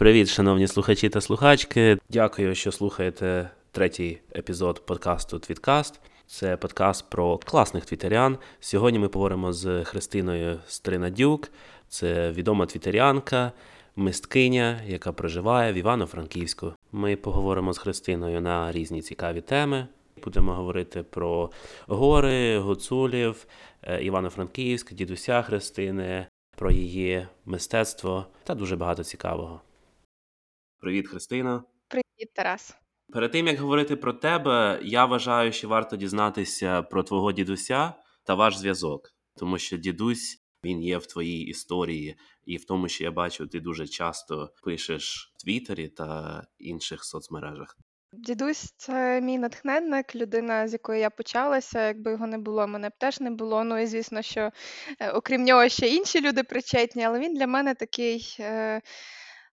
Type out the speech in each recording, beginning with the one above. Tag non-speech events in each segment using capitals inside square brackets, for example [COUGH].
Привіт, шановні слухачі та слухачки. Дякую, що слухаєте третій епізод подкасту Твіткаст. Це подкаст про класних твітерян. Сьогодні ми поговоримо з Христиною Стринадюк. Це відома твітерянка, мисткиня, яка проживає в Івано-Франківську. Ми поговоримо з Христиною на різні цікаві теми. Будемо говорити про гори, гуцулів, е, Івано-Франківськ, дідуся Христини, про її мистецтво та дуже багато цікавого. Привіт, Христина. Привіт, Тарас. Перед тим як говорити про тебе, я вважаю, що варто дізнатися про твого дідуся та ваш зв'язок, тому що дідусь він є в твоїй історії, і в тому, що я бачу, ти дуже часто пишеш в Твіттері та інших соцмережах. Дідусь це мій натхненник, людина, з якої я почалася. Якби його не було, мене б теж не було. Ну і звісно, що е, окрім нього ще інші люди причетні, але він для мене такий. Е,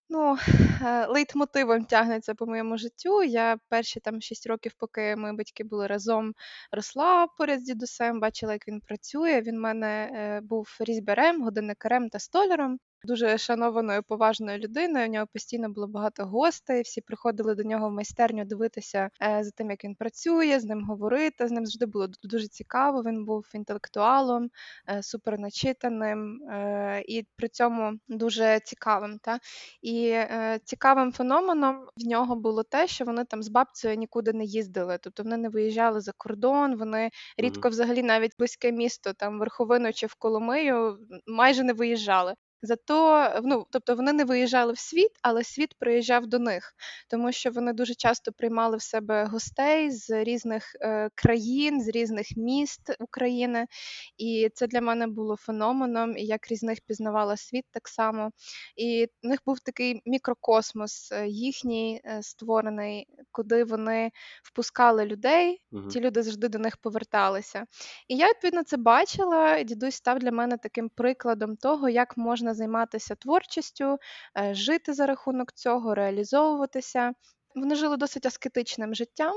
Ну, е, лейтмотивом тягнеться по моєму життю. Я перші там 6 років, поки мої батьки були разом, росла поряд з дідусем, бачила, як він працює. Він в мене е, був різьбярем, годинникарем та столяром. Дуже шанованою, поважною людиною. У нього постійно було багато гостей. Всі приходили до нього в майстерню дивитися е, за тим, як він працює, з ним говорити. З ним завжди було дуже цікаво. Він був інтелектуалом, е, суперначитаним е, і при цьому дуже цікавим. Та? І цікавим феноменом в нього було те, що вони там з бабцею нікуди не їздили. Тобто вони не виїжджали за кордон, вони рідко, взагалі, навіть близьке місто, там Верховину чи в Коломию, майже не виїжджали. Зато ну, тобто вони не виїжджали в світ, але світ приїжджав до них, тому що вони дуже часто приймали в себе гостей з різних е, країн, з різних міст України. І це для мене було феноменом, і я крізь них пізнавала світ так само. І в них був такий мікрокосмос е, їхній е, створений, куди вони впускали людей. Угу. Ті люди завжди до них поверталися. І я відповідно це бачила. Дідусь став для мене таким прикладом того, як можна можна займатися творчістю, е, жити за рахунок цього, реалізовуватися. Вони жили досить аскетичним життям,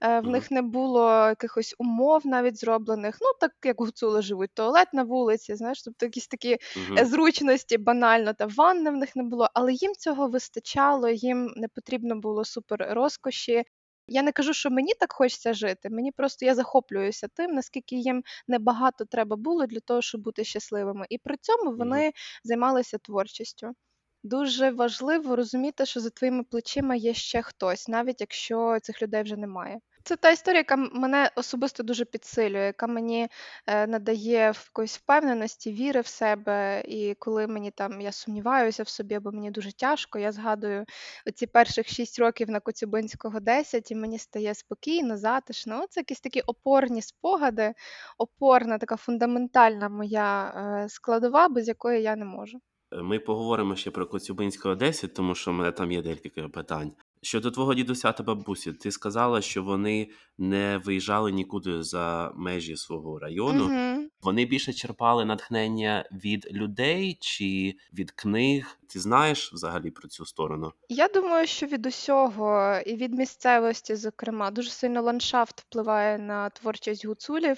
е, в них не було якихось умов навіть зроблених. Ну, так як гуцули живуть, туалет на вулиці, знаєш, тобто якісь такі зручності банально, та ванни в них не було, але їм цього вистачало, їм не потрібно було супер розкоші. Я не кажу, що мені так хочеться жити. Мені просто я захоплююся тим, наскільки їм небагато треба було для того, щоб бути щасливими. І при цьому вони займалися творчістю. Дуже важливо розуміти, що за твоїми плечима є ще хтось, навіть якщо цих людей вже немає. Це та історія, яка мене особисто дуже підсилює, яка мені е, надає якоїсь впевненості, віри в себе. І коли мені там я сумніваюся в собі, або мені дуже тяжко, я згадую оці перших шість років на Коцюбинського 10, і мені стає спокійно, затишно. Це якісь такі опорні спогади, опорна, така фундаментальна моя е, складова, без якої я не можу. Ми поговоримо ще про Коцюбинського 10, тому що в мене там є декілька питань. Щодо твого дідуся та бабусі, ти сказала, що вони не виїжджали нікуди за межі свого району. Угу. Вони більше черпали натхнення від людей чи від книг. Ти знаєш взагалі про цю сторону? Я думаю, що від усього і від місцевості, зокрема, дуже сильно ландшафт впливає на творчість гуцулів.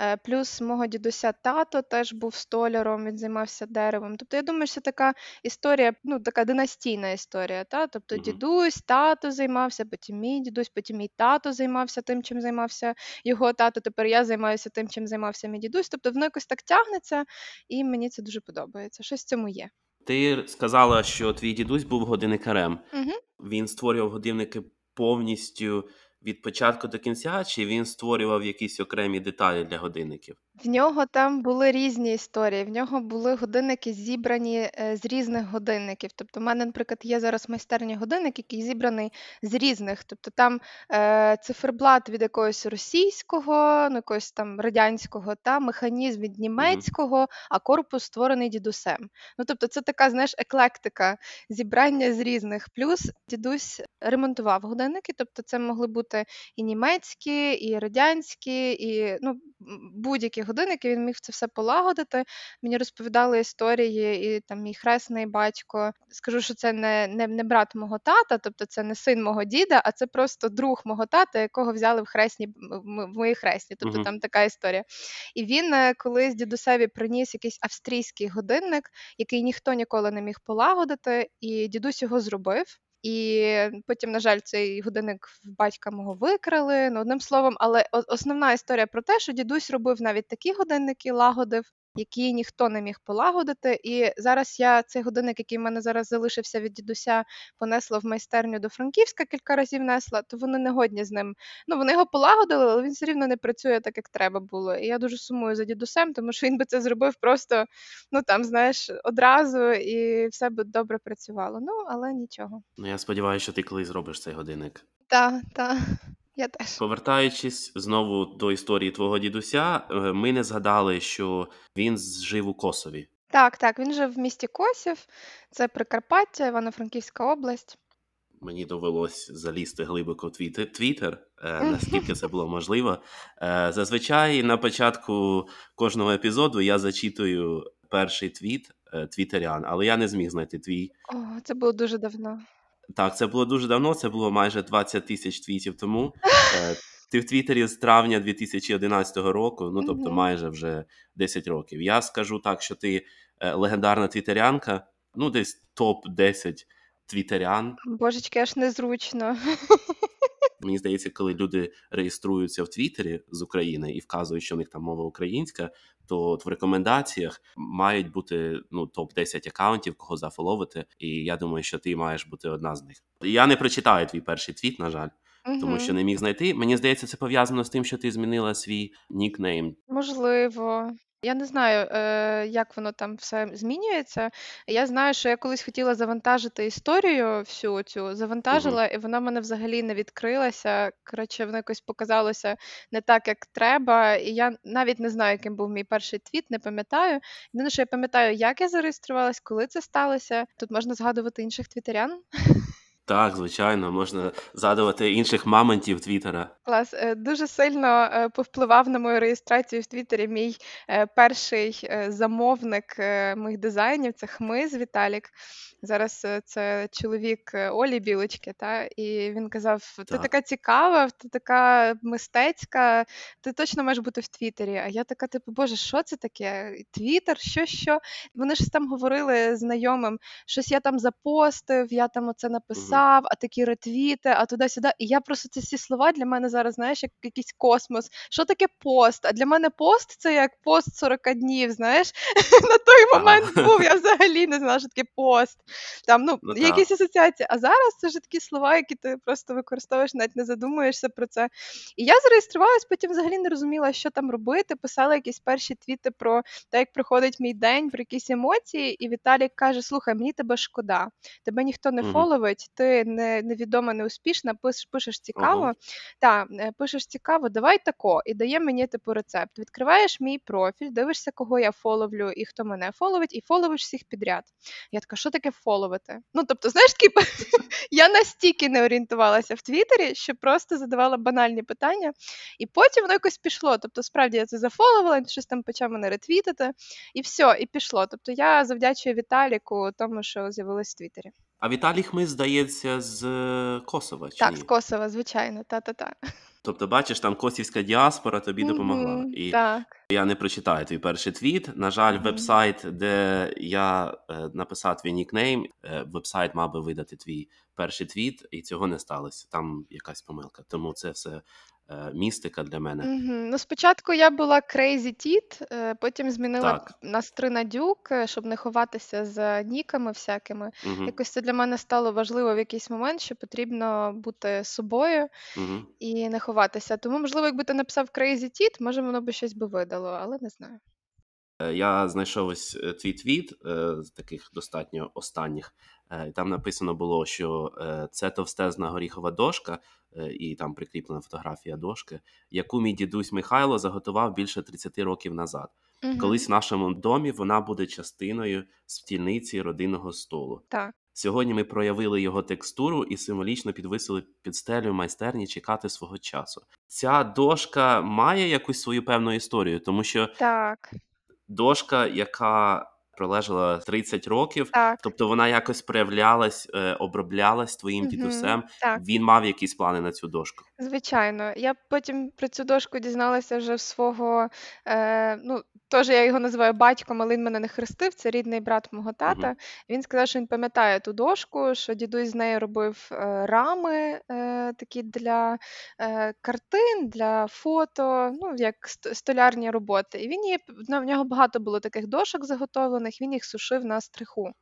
Е, плюс мого дідуся тато теж був столяром, він займався деревом. Тобто, я думаю, що така історія, ну така династійна історія. Та? Тобто, угу. дідусь, тато займався, потім мій дідусь, потім мій тато займався тим, чим займався його тато. Тепер я займаюся тим, чим займався мій дідусь. Тобто воно якось так тягнеться, і мені це дуже подобається. Щось в цьому є. Ти сказала, що твій дідусь був годинникарем. Угу. Він створював годинники повністю від початку до кінця, чи він створював якісь окремі деталі для годинників? В нього там були різні історії. В нього були годинники зібрані е, з різних годинників. Тобто, в мене, наприклад, є зараз майстерні годинник, який зібраний з різних. Тобто там е, циферблат від якогось російського, ну якогось там радянського, та механізм від німецького, а корпус створений дідусем. Ну тобто, це така, знаєш, еклектика зібрання з різних. Плюс дідусь ремонтував годинники, тобто це могли бути і німецькі, і радянські, і ну будь-які годинник, він міг це все полагодити. Мені розповідали історії, і там мій хресний батько. Скажу, що це не не, не брат мого тата, тобто це не син мого діда, а це просто друг мого тата, якого взяли в хресні в мої хресні. Тобто Мгм. там така історія. І він е, колись дідусеві приніс якийсь австрійський годинник, який ніхто ніколи не міг полагодити, і дідусь його зробив. І потім, на жаль, цей годинник в батька мого викрали. Ну, одним словом, але основна історія про те, що дідусь робив навіть такі годинники, лагодив, які ніхто не міг полагодити. І зараз я цей годинник, який в мене зараз залишився від дідуся, понесла в майстерню до Франківська, кілька разів несла, то вони не годні з ним. Ну, вони його полагодили, але він все рівно не працює так, як треба було. І я дуже сумую за дідусем, тому що він би це зробив просто, ну там, знаєш, одразу, і все би добре працювало. Ну, але нічого. Ну, я сподіваюся, що ти колись зробиш цей годинник. Та, та, я теж. Повертаючись знову до історії твого дідуся, е, ми не згадали, що він жив у Косові. Так, так, він жив в місті Косів, це Прикарпаття, Івано-Франківська область. Мені довелось залізти глибоко в твіт- Твіттер, е, наскільки це було можливо. Е, Зазвичай на початку кожного епізоду я зачитую перший твіт твітерян, але я не зміг знайти твій. О, це було дуже давно. Так, це було дуже давно, це було майже 20 тисяч твітів тому. [LAUGHS] Е, Ти в Твіттері з травня 2011 року, ну тобто майже вже 10 років. Я скажу так, що ти е, легендарна твітерянка, ну десь топ-10 твітерян. Божечки, аж незручно. [LAUGHS] Мені здається, коли люди реєструються в Твіттері з України і вказують, що в них там мова українська, то от в рекомендаціях мають бути ну топ-10 акаунтів, кого зафоловити. І я думаю, що ти маєш бути одна з них. Я не прочитаю твій перший твіт, на жаль, тому що не міг знайти. Мені здається, це пов'язано з тим, що ти змінила свій нікнейм. Можливо. Я не знаю, е, як воно там все змінюється. Я знаю, що я колись хотіла завантажити історію всю цю, завантажила, і вона в мене взагалі не відкрилася. Коротше, воно якось показалося не так, як треба. І я навіть не знаю, яким був мій перший твіт, не пам'ятаю. Єдине, що я пам'ятаю, як я зареєструвалась, коли це сталося. Тут можна згадувати інших твітерян. Так, звичайно, можна згадувати інших мамонтів Твіттера. Клас. Е, Дуже сильно е, повпливав на мою реєстрацію в Твіттері мій е, перший замовник моїх дизайнів. Це Хмиз Віталік. Зараз це чоловік Олі Білочки. Та? І він казав: Ти Так. така цікава, ти така мистецька, ти точно маєш бути в Твіттері. А я така, типу, Боже, що це таке? Твіттер? Що, що? Вони ж там говорили знайомим, щось я там запостив, я там оце написав, а такі ретвіти, а туди-сюди. І я просто ці всі слова для мене зараз, знаєш, як якийсь космос. Що таке пост? А для мене пост це як пост 40 днів, знаєш. [LAUGHS] На той момент був, я [LAUGHS] взагалі не знала, що таке пост. Там, ну, Ну, якісь асоціації. А зараз це ж такі слова, які ти просто використовуєш, навіть не задумуєшся про це. І я зареєструвалась, потім взагалі не розуміла, що там робити. Писала якісь перші твіти про те, як проходить мій день, про якісь емоції. І Віталік каже: Слухай, мені тебе шкода. Тебе ніхто не Мгм. фоловить, ти не, невідома, неуспішна, пиш, пишеш цікаво. Ого. Та, е, пишеш цікаво, давай тако, і дає мені типу рецепт. Відкриваєш мій профіль, дивишся, кого я фоловлю і хто мене фоловить, і фоловиш всіх підряд. Я така, що таке фоловити? Ну, тобто, знаєш, такий, [LAUGHS] я настільки не орієнтувалася в Твіттері, що просто задавала банальні питання, і потім воно якось пішло. Тобто, справді я це зафоловила, щось там почав мене ретвітити, і все, і пішло. Тобто я завдячую Віталіку тому, що з'явилось в Твіттері. А Віталій Хмиз, здається, з е, Косова, чи Так, ні? з Косова, звичайно, та-та-та. Тобто, бачиш, там косівська діаспора тобі допомогла. Мгм, І Так. я не прочитаю твій перший твіт. На жаль, Мгм. веб-сайт, де я е, написав твій нікнейм, е, веб-сайт мав би видати твій перший твіт, і цього не сталося. Там якась помилка. Тому це все е, містика для мене. Мгм. Ну, спочатку я була Crazy Тіт, е, потім змінила Так. на Стринадюк, е, щоб не ховатися за ніками всякими. Угу, Якось це для мене стало важливо в якийсь момент, що потрібно бути собою угу. і не ховатися. Тому, можливо, якби ти написав Crazy Тіт, може воно би щось би видало, але не знаю. Е, Я знайшов ось е, твій твіт е, з таких достатньо останніх. І Там написано було, що це товстезна горіхова дошка, і там прикріплена фотографія дошки, яку мій дідусь Михайло заготував більше 30 років назад. Мгм. Колись в нашому домі вона буде частиною стільниці родинного столу. Так. Сьогодні ми проявили його текстуру і символічно підвисили під стелю майстерні чекати свого часу. Ця дошка має якусь свою певну історію, тому що Так, дошка, яка пролежала 30 років, так. тобто вона якось проявлялась, е, оброблялась твоїм дідусем. Так. Він мав якісь плани на цю дошку. Звичайно, я потім про цю дошку дізналася вже в свого, е, ну, теж я його називаю батьком, але він мене не хрестив, це рідний брат мого тата. Мгм. Він сказав, що він пам'ятає ту дошку, що дідусь з нею робив е, рами е, такі для е, картин, для фото, ну, як ст- столярні роботи. І він її, в нього багато було таких дошок заготовлених, він їх сушив на стриху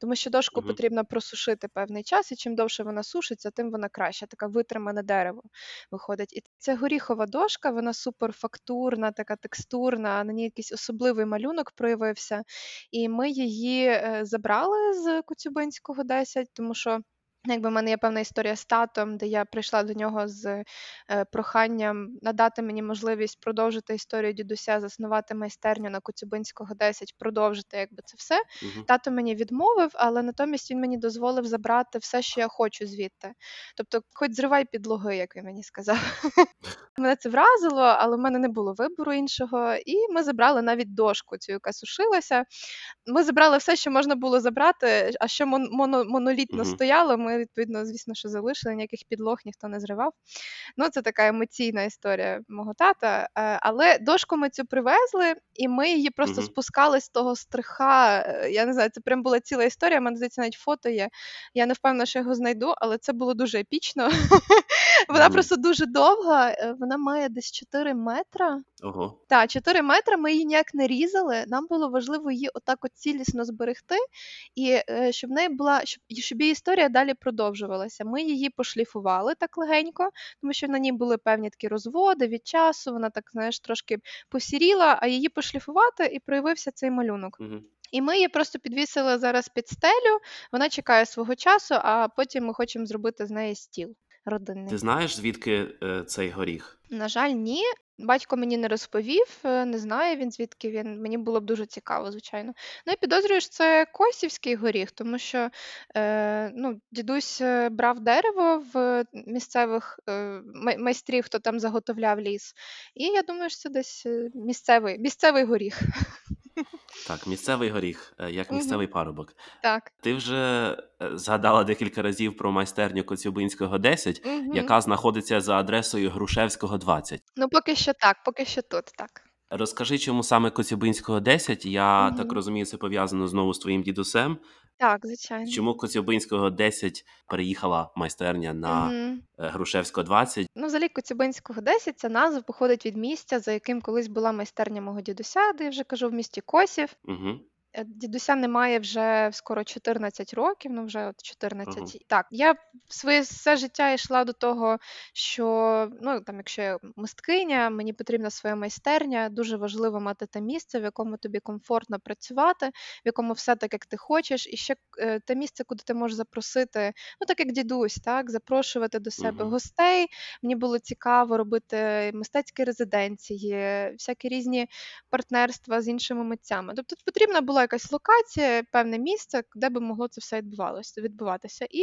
тому що дошку Мгм. потрібно просушити певний час, і чим довше вона сушиться, тим вона краще, така витримане дерево виходить. І ця горіхова дошка, вона суперфактурна, така текстурна, на ній якийсь особливий малюнок проявився. І ми її е, забрали з Коцюбинського 10, тому що. Якби в мене є певна історія з татом, де я прийшла до нього з е, проханням надати мені можливість продовжити історію дідуся, заснувати майстерню на Коцюбинського 10, продовжити якби це все. Мгм. Тато мені відмовив, але натомість він мені дозволив забрати все, що я хочу звідти. Тобто, хоч зривай підлоги, як він мені сказав. [LAUGHS] Мене це вразило, але в мене не було вибору іншого. І ми забрали навіть дошку, цю, яка сушилася. Ми забрали все, що можна було забрати, а що мон- моно- монолітно стояло, ми відповідно, звісно, що залишили, ніяких підлог ніхто не зривав. Ну, це така емоційна історія мого тата. Е, Але дошку ми цю привезли, і ми її просто Мгм. спускали з того стриха. Е, Я не знаю, це прям була ціла історія. У мене здається, навіть фото є. Я не впевнена, що його знайду, але це було дуже епічно. [LAUGHS] Вона просто дуже довга. е, Вона має десь 4 метра. Ого. Так, 4 метри, ми її ніяк не різали. Нам було важливо її отак от цілісно зберегти, і щоб в неї була, щоб, щоб її історія далі продовжувалася. Ми її пошліфували так легенько, тому що на ній були певні такі розводи від часу. Вона так, знаєш, трошки посіріла, а її пошліфувати і проявився цей малюнок. Мгм. І ми її просто підвісили зараз під стелю. Вона чекає свого часу, а потім ми хочемо зробити з неї стіл родинний. Ти знаєш, звідки е, цей горіх? На жаль, ні. Батько мені не розповів, е, не знає він звідки він. Мені було б дуже цікаво, звичайно. Ну і підозрюю, що це косівський горіх, тому що е, ну, дідусь е, брав дерево в місцевих е, май- майстрів, хто там заготовляв ліс. І я думаю, що це десь е, місцевий, місцевий горіх. [LAUGHS] Так, місцевий горіх, е, як місцевий парубок. Так. Ти вже е, згадала декілька разів про майстерню Коцюбинського 10, Мгм. яка знаходиться за адресою Грушевського 20. Ну, поки що так, поки що тут так. Розкажи, чому саме Коцюбинського 10? Я так розумію, це пов'язано знову з твоїм дідусем. Так, звичайно. Чому Коцюбинського 10 переїхала майстерня на угу. Грушевського 20? Ну, взагалі, Коцюбинського 10 ця назва походить від місця, за яким колись була майстерня мого дідуся, де я вже кажу, в місті Косів. Угу. Е, Дідуся немає вже скоро 14 років, ну вже от 14. Ага. Так, я своє все життя йшла до того, що ну там, якщо я мисткиня, мені потрібна своя майстерня. Дуже важливо мати те місце, в якому тобі комфортно працювати, в якому все так, як ти хочеш, і ще е, те місце, куди ти можеш запросити, ну так як дідусь, так запрошувати до себе Мгм. гостей. Мені було цікаво робити мистецькі резиденції, всякі різні партнерства з іншими митцями. Тобто потрібна була якась локація, певне місце, де би могло це все відбувалося, відбуватися. І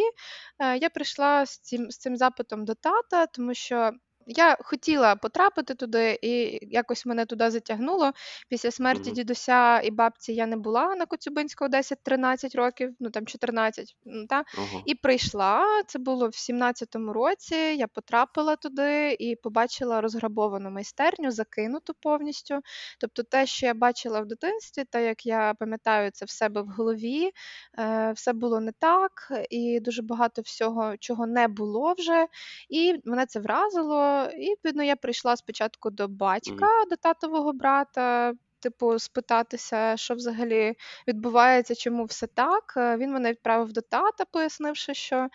е, я прийшла з цим, з цим запитом до тата, тому що. Я хотіла потрапити туди, і якось мене туди затягнуло. Після смерті Мгм. дідуся і бабці я не була на Коцюбинського 10-13 років, ну там 14, м, та? Ого. І прийшла. Це було в 17-му році. Я потрапила туди і побачила розграбовану майстерню, закинуту повністю. Тобто, те, що я бачила в дитинстві, те, як я пам'ятаю це в себе в голові, е, все було не так, і дуже багато всього, чого не було вже. І мене це вразило. І відповідно, я прийшла спочатку до батька, до татового брата. Типу, спитатися, що взагалі відбувається, чому все так. Е, Він мене відправив до тата, пояснивши, що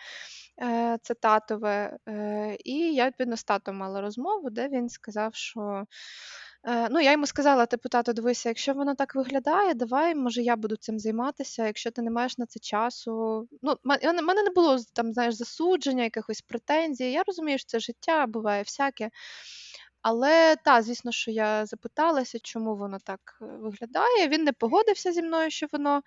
е, це татове. Е, і я відповідно з татом мала розмову, де він сказав, що. Е, ну, я йому сказала, типу, тато, дивися, якщо воно так виглядає, давай, може, я буду цим займатися, якщо ти не маєш на це часу. Ну, в мене не було там, знаєш, засудження, якихось претензій. Я розумію, що це життя, буває всяке. Але та, звісно, що я запиталася, чому воно так е, виглядає. Він не погодився зі мною, що воно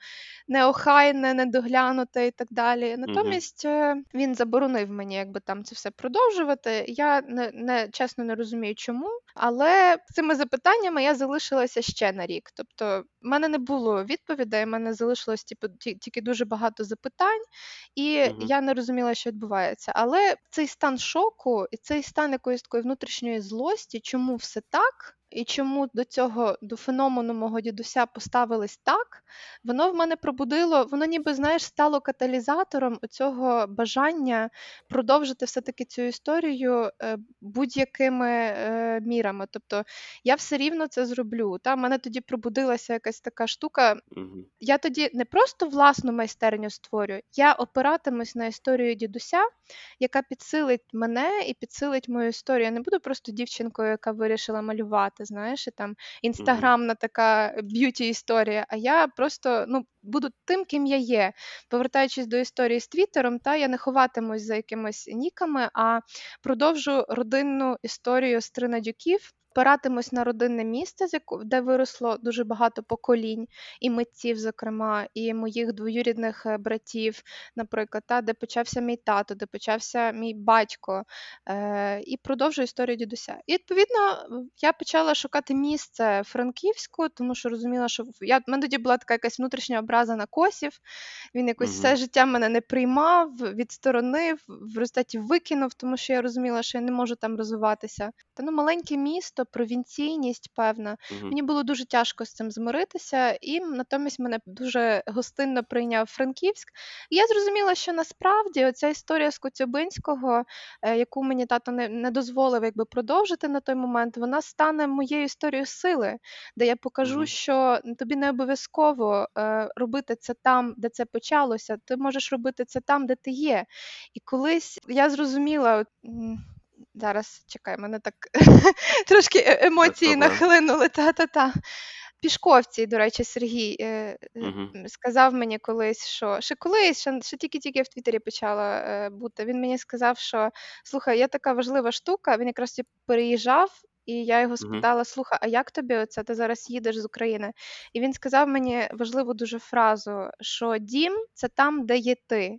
неохайне, недоглянуте і так далі. Натомість е, він заборонив мені якби там це все продовжувати. Я не, не чесно не розумію, чому. Але цими запитаннями я залишилася ще на рік. Тобто, в мене не було відповідей, в мене залишилось типу, тільки дуже багато запитань, і Мгм. я не розуміла, що відбувається. Але цей стан шоку і цей стан якоїсь такої внутрішньої злості, чому все так, і чому до цього до феномену мого дідуся поставились так, воно в мене пробудило, воно ніби знаєш стало каталізатором цього бажання продовжити все-таки цю історію е, будь-якими е, мірами. Тобто я все рівно це зроблю. Та в мене тоді пробудилася якась така штука. Я тоді не просто власну майстерню створю, я опиратимусь на історію дідуся, яка підсилить мене і підсилить мою історію. Я не буду просто дівчинкою, яка вирішила малювати, знаєш, і там інстаграмна така б'юті історія. А я просто ну буду тим, ким я є. Повертаючись до історії з Твіттером, та я не ховатимусь за якимись ніками, а продовжу родинну історію стринадюків. Опиратимусь на родинне місце, де виросло дуже багато поколінь і митців, зокрема, і моїх двоюрідних е, братів, наприклад, та, де почався мій тато, де почався мій батько, е, і продовжую історію дідуся. І відповідно я почала шукати місце Франківську, тому що розуміла, що я в мене тоді була така якась внутрішня образа на косів. Він якось Мгм. все життя мене не приймав, відсторонив, в результаті викинув, тому що я розуміла, що я не можу там розвиватися. Та ну маленьке місто, провінційність, певна. Мгм. Мені було дуже тяжко з цим змиритися, і натомість мене дуже гостинно прийняв Франківськ. І я зрозуміла, що насправді оця історія з Коцюбинського, е, яку мені тато не, не дозволив якби продовжити на той момент, вона стане моєю історією сили, де я покажу, Мгм. що тобі не обов'язково е, робити це там, де це почалося. Ти можеш робити це там, де ти є. І колись я зрозуміла. от, м, Зараз чекай, мене так [LAUGHS] трошки е- емоції нахлинули. Та-та-та. Пішковці, до речі, Сергій е, м, сказав мені колись, що ще колись, ще, ще тільки-тільки в Твіттері почала е, бути. Він мені сказав, що слухай, є така важлива штука. Він якраз переїжджав, і я його спитала: слухай, а як тобі оце? Ти зараз їдеш з України? І він сказав мені важливу дуже фразу, що дім це там, де є ти.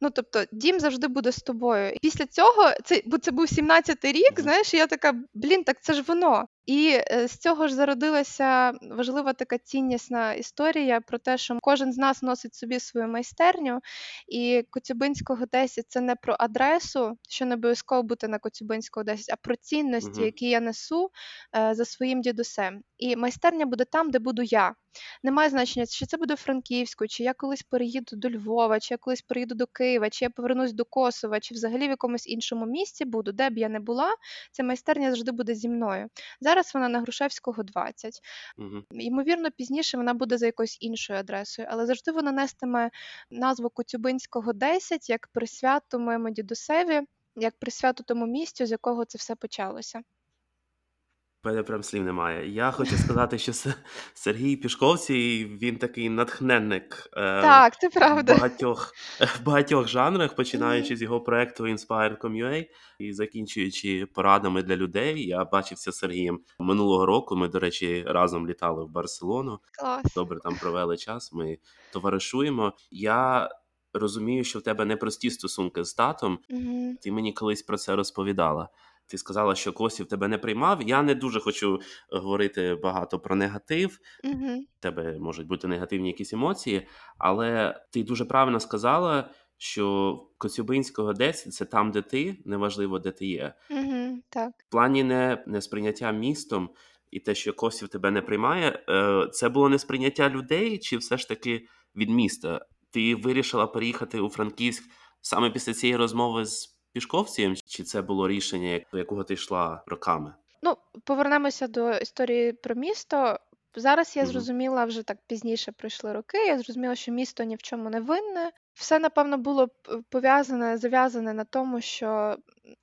Ну, тобто, дім завжди буде з тобою. І після цього, це, бо це був 17-й рік, знаєш, я така, блін, так це ж воно. І е, з цього ж зародилася важлива така ціннісна історія про те, що кожен з нас носить собі свою майстерню, і Коцюбинського 10 це не про адресу, що не обов'язково бути на Коцюбинського 10, а про цінності, які я несу е, за своїм дідусем. І майстерня буде там, де буду я. Немає значення, чи це буде Франківську, чи я колись переїду до Львова, чи я колись переїду до Києва, чи я повернусь до Косова, чи взагалі в якомусь іншому місці буду, де б я не була, ця майстерня завжди буде зі мною. Зараз вона на Грушевського 20. Угу. Ймовірно, пізніше вона буде за якоюсь іншою адресою, але завжди вона нестиме назву Коцюбинського 10 як присвяту моєму дідусеві, як присвяту тому місцю, з якого це все почалося. Мене прям слів немає. Я хочу сказати, що Се- Сергій Пішковський, він такий натхненник е, Так, це в правда. багатьох, багатьох жанрах, починаючи з його проекту Inspire.com.ua і закінчуючи порадами для людей. Я бачився з Сергієм минулого року. Ми, до речі, разом літали в Барселону. Клас. Добре там провели час. Ми товаришуємо. Я розумію, що в тебе непрості стосунки з татом. Угу. Ти мені колись про це розповідала. Ти сказала, що Косів тебе не приймав. Я не дуже хочу говорити багато про негатив. Угу. Тебе можуть бути негативні якісь емоції, але ти дуже правильно сказала, що Коцюбинського 10 – це там, де ти, неважливо, де ти є. Угу. Так. В плані не, не сприйняття містом і те, що Косів тебе не приймає, е, це було не сприйняття людей, чи все ж таки від міста? Ти вирішила переїхати у Франківськ саме після цієї розмови з Пішковцем, чи це було рішення, до якого ти йшла роками? Ну, повернемося до історії про місто. Зараз я зрозуміла, вже так пізніше пройшли роки. Я зрозуміла, що місто ні в чому не винне. Все, напевно, було пов'язане, зав'язане на тому, що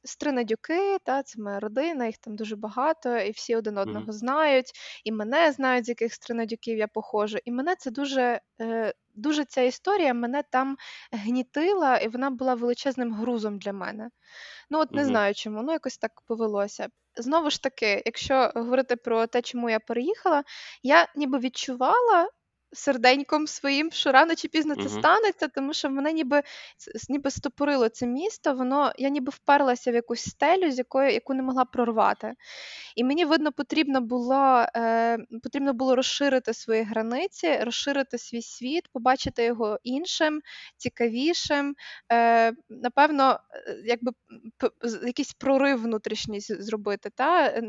стринадюки, та це моя родина, їх там дуже багато, і всі один одного Мгм. знають, і мене знають, з яких стринадюків я походжу. І мене це дуже е, дуже ця історія мене там гнітила, і вона була величезним грузом для мене. Ну, от не Мгм. знаю чому, ну якось так повелося. Знову ж таки, якщо говорити про те, чому я переїхала, я ніби відчувала серденьком своїм, що рано чи пізно це станеться, тому що мене ніби ніби стопорило це місто, воно я ніби вперлася в якусь стелю, з якої яку не могла прорвати. І мені видно, потрібно було е, потрібно було розширити свої границі, розширити свій світ, побачити його іншим, цікавішим. Е, Напевно, е, якби якийсь прорив внутрішній зробити, та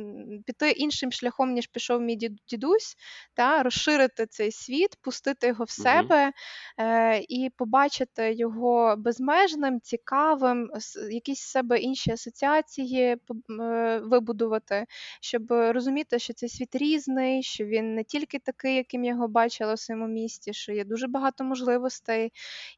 піти іншим шляхом, ніж пішов мій дідусь, та розширити цей світ, пустити його в себе е, і побачити його безмежним, цікавим, якісь з себе інші асоціації е, вибудувати щоб розуміти, що цей світ різний, що він не тільки такий, яким я його бачила в своєму місті, що є дуже багато можливостей,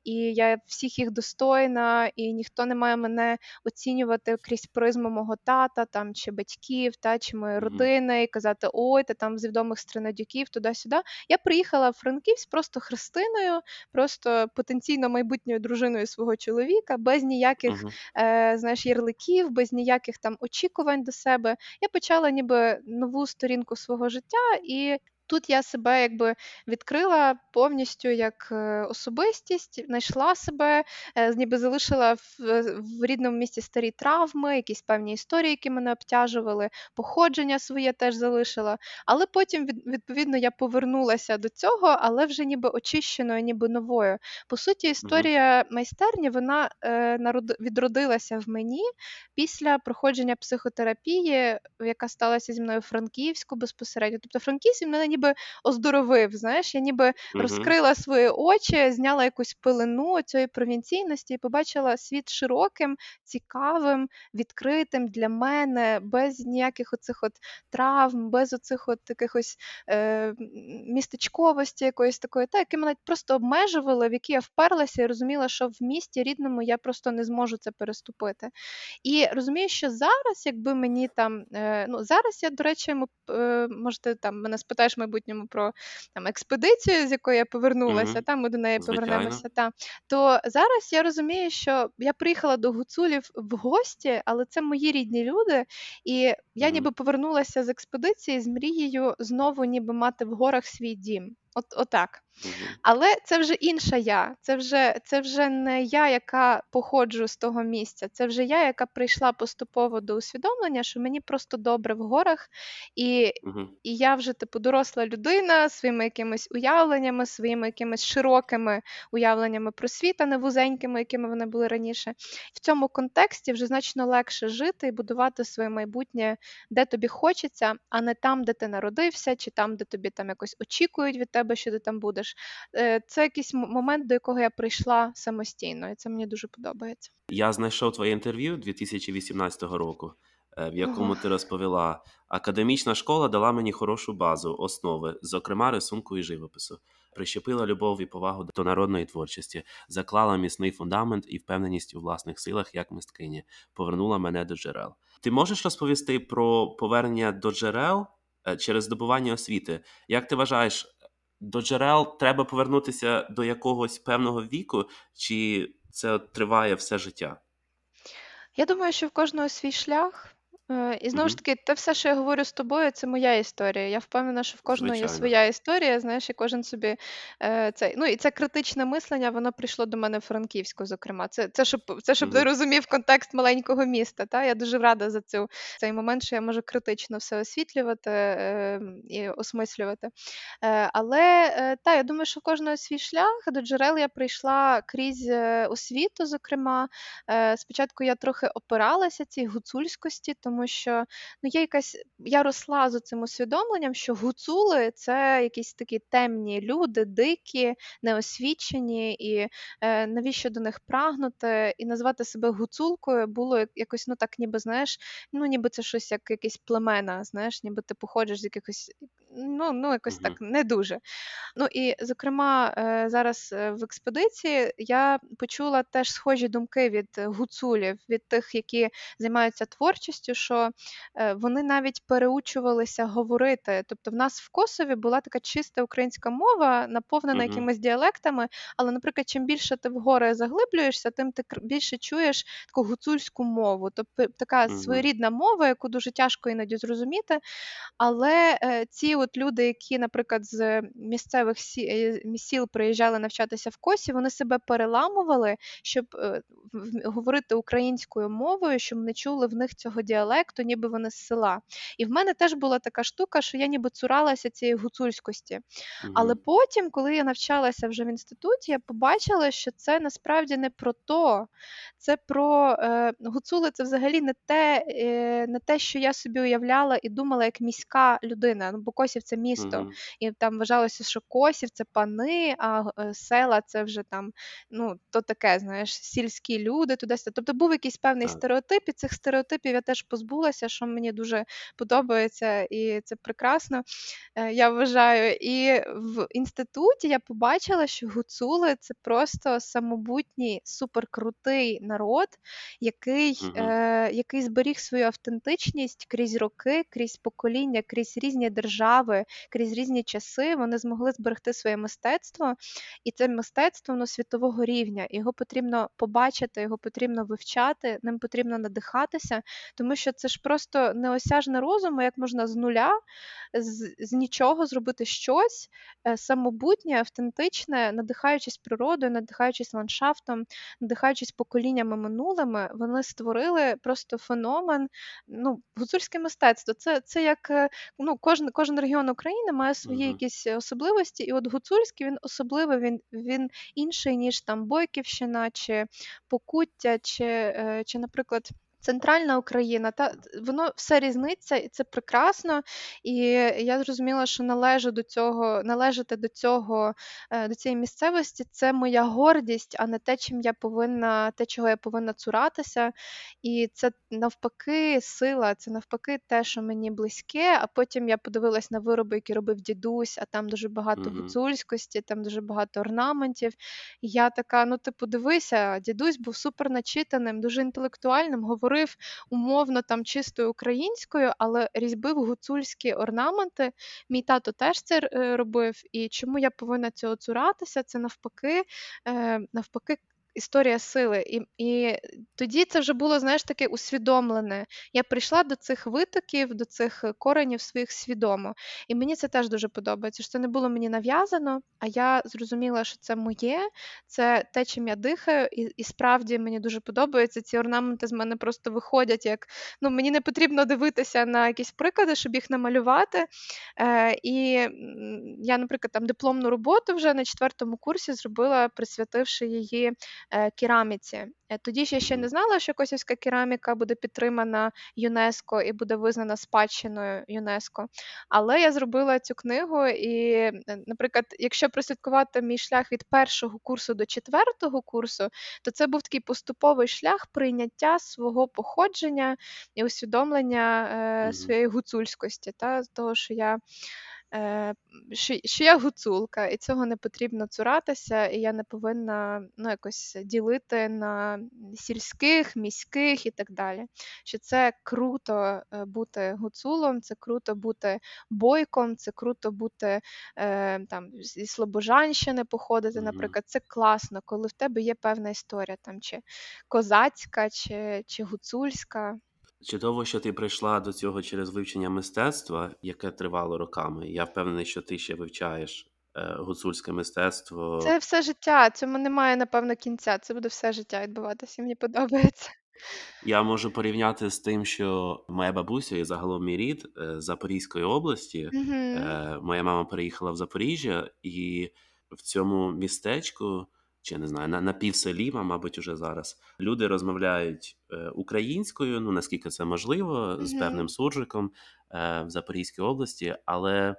і я всіх їх достойна, і ніхто не має мене оцінювати крізь призму мого тата там чи батьків, та чи моєї родини, і казати Ой, ти там з відомих стринадюків, туди-сюди. Я приїхала в Франківськ просто христиною, просто потенційно майбутньою дружиною свого чоловіка, без ніяких uh-huh. е, знаєш, ярликів, без ніяких там очікувань до себе. Я почала ніби нову сторінку свого життя і Тут я себе якби відкрила повністю як е, особистість, знайшла себе, е, ніби залишила в, в рідному місті старі травми, якісь певні історії, які мене обтяжували, походження своє теж залишила. Але потім, відповідно, я повернулася до цього, але вже ніби очищеною, ніби новою. По суті, історія майстерні вона е, відродилася в мені після проходження психотерапії, яка сталася зі мною в Франківську безпосередньо. Тобто Франківськ мене ніби оздоровив. Знаєш, я ніби угу. розкрила свої очі, зняла якусь пилину цієї провінційності і побачила світ широким, цікавим, відкритим для мене, без ніяких оцих от травм, без оцих от якихось е, містечковості, якоїсь такої, та які мене просто обмежували, в які я вперлася і розуміла, що в місті рідному я просто не зможу це переступити. І розумію, що зараз, якби мені там, е, ну зараз я, до речі, е, можете там мене спитаєш, майбутньому про там експедицію, з якої я повернулася, mm-hmm. там ми до неї Звичайно. повернемося. Та то зараз я розумію, що я приїхала до гуцулів в гості, але це мої рідні люди, і я mm-hmm. ніби повернулася з експедиції з мрією знову, ніби мати в горах свій дім. От отак. Але це вже інша я. Це вже це вже не я, яка походжу з того місця. Це вже я, яка прийшла поступово до усвідомлення, що мені просто добре в горах, і угу. і я вже типу доросла людина своїми якимись уявленнями, своїми якимись широкими уявленнями про світ, а не вузенькими, якими вони були раніше. В цьому контексті вже значно легше жити і будувати своє майбутнє, де тобі хочеться, а не там, де ти народився, чи там, де тобі там якось очікують від тебе, що ти там будеш Е, це якийсь момент, до якого я прийшла самостійно, і це мені дуже подобається. Я знайшов твоє інтерв'ю 2018 року, е, в якому Ого. ти розповіла, академічна школа дала мені хорошу базу, основи, зокрема рисунку і живопису. Прищепила любов і повагу до народної творчості, заклала міцний фундамент і впевненість у власних силах як мисткині, повернула мене до джерел. Ти можеш розповісти про повернення до джерел е, через здобування освіти? Як ти вважаєш, до джерел треба повернутися до якогось певного віку, чи це триває все життя? Я думаю, що в кожного свій шлях. Е, і знову ж таки, те все, що я говорю з тобою, це моя історія. Я впевнена, що в кожного є своя історія, знаєш, і кожен собі е, цей. Ну і це критичне мислення, воно прийшло до мене в Франківську, зокрема. Це, це щоб це, щоб ти розумів контекст маленького міста. Та? Я дуже рада за цю, цей момент, що я можу критично все освітлювати е, і осмислювати. Е, але е, та, я думаю, що в кожного свій шлях до джерел я прийшла крізь е, освіту, зокрема. Е, Спочатку я трохи опиралася цій гуцульськості, тому тому що ну, є якась. Я росла з цим усвідомленням, що гуцули це якісь такі темні люди, дикі, неосвічені, і е, навіщо до них прагнути, і назвати себе гуцулкою було якось, ну так, ніби знаєш, ну ніби це щось як якісь племена, знаєш, ніби ти походиш з якихось ну ну якось так не дуже. Ну і, зокрема, е, зараз е, в експедиції я почула теж схожі думки від гуцулів, від тих, які займаються творчістю, що е, вони навіть переучувалися говорити. Тобто, в нас в Косові була така чиста українська мова, наповнена Мгм. якимись діалектами. Але, наприклад, чим більше ти в гори заглиблюєшся, тим ти більше чуєш таку гуцульську мову, тобто така Мгм. своєрідна мова, яку дуже тяжко іноді зрозуміти. Але, е, от люди, які, наприклад, з місцевих е, сіл приїжджали навчатися в Косі, вони себе переламували, щоб, е, говорити українською мовою, щоб не чули в них цього діалекту, ніби вони з села. І в мене теж була така штука, що я ніби цуралася цієї гуцульськості. Але потім, коли я навчалася вже в інституті, я побачила, що це насправді не про то. Це про е, гуцули це взагалі не те, е, не те, що я собі уявляла і думала як міська людина. Ну, бо Косів це місто, Мгм. і там вважалося, що Косів це пани, а е, села це вже там, ну, то таке, знаєш, сільські люди, туди Тобто був якийсь певний Так. стереотип, і цих стереотипів я теж позбулася, що мені дуже подобається, і це прекрасно. Е, я вважаю. І в інституті я побачила, що гуцули це просто самобутній суперкрутий народ, який, Мгм. е, який зберіг свою автентичність крізь роки, крізь покоління, крізь різні держави, крізь різні часи. Вони змогли зберегти своє мистецтво, і це мистецтво воно світового рівня. Його потрібно побачити, його потрібно вивчати, ним потрібно надихатися, тому що це ж просто неосяжне розуму, як можна з нуля з, з нічого зробити щось е, самобутнє, автентичне, надихаючись природою, надихаючись ландшафтом, надихаючись поколіннями минулими, вони створили просто феномен. Ну, гуцульське мистецтво. Це це як е, ну, кожен кожен регіон України має свої Мгм. якісь особливості, і от гуцульський він особливий, він він інший, ніж там Бойківщина, чи Покуття, чи, е, чи наприклад. Центральна Україна, та воно все різниться, і це прекрасно. І я зрозуміла, що належу до цього, належати до цього, е, до цієї місцевості це моя гордість, а не те, чим я повинна, те, чого я повинна цуратися. І це навпаки сила, це навпаки те, що мені близьке. А потім я подивилась на вироби, які робив дідусь, а там дуже багато Мгм. гуцульськості, там дуже багато орнаментів. І я така: ну, типу, дивися, дідусь був супер начитаним, дуже інтелектуальним, говорив умовно там чистою українською, але різьбив гуцульські орнаменти. Мій тато теж це е, робив. І чому я повинна цього цуратися? Це навпаки, е, навпаки. Історія сили, і і тоді це вже було, знаєш, таке усвідомлене. Я прийшла до цих витоків, до цих коренів своїх свідомо. І мені це теж дуже подобається. що Це не було мені нав'язано, а я зрозуміла, що це моє, це те, чим я дихаю, і і справді мені дуже подобається. Ці орнаменти з мене просто виходять як ну мені не потрібно дивитися на якісь приклади, щоб їх намалювати. Е, І я, наприклад, там дипломну роботу вже на четвертому курсі зробила, присвятивши її е, кераміці. Е, тоді ж я ще не знала, що косівська кераміка буде підтримана ЮНЕСКО і буде визнана спадщиною ЮНЕСКО. Але я зробила цю книгу, і, е, наприклад, якщо прослідкувати мій шлях від першого курсу до четвертого курсу, то це був такий поступовий шлях прийняття свого походження і усвідомлення е, своєї гуцульськості, та того, що я е, що, що я гуцулка, і цього не потрібно цуратися, і я не повинна ну, якось ділити на сільських, міських і так далі. Що це круто е, бути гуцулом, це круто бути бойком, це круто бути е, там зі Слобожанщини походити, наприклад, це класно, коли в тебе є певна історія, там чи козацька, чи, чи гуцульська. Чудово, що ти прийшла до цього через вивчення мистецтва, яке тривало роками. Я впевнений, що ти ще вивчаєш е, гуцульське мистецтво. Це все життя, цьому немає, напевно, кінця. Це буде все життя відбуватися. Мені подобається. Я можу порівняти з тим, що моя бабуся і загалом мій рід е, з Запорізької області. Угу. Е, Моя мама переїхала в Запоріжжя, і в цьому містечку, чи не знаю, на, на півселі, мабуть, уже зараз. Люди розмовляють е, українською, ну наскільки це можливо, з певним суржиком е, в Запорізькій області, але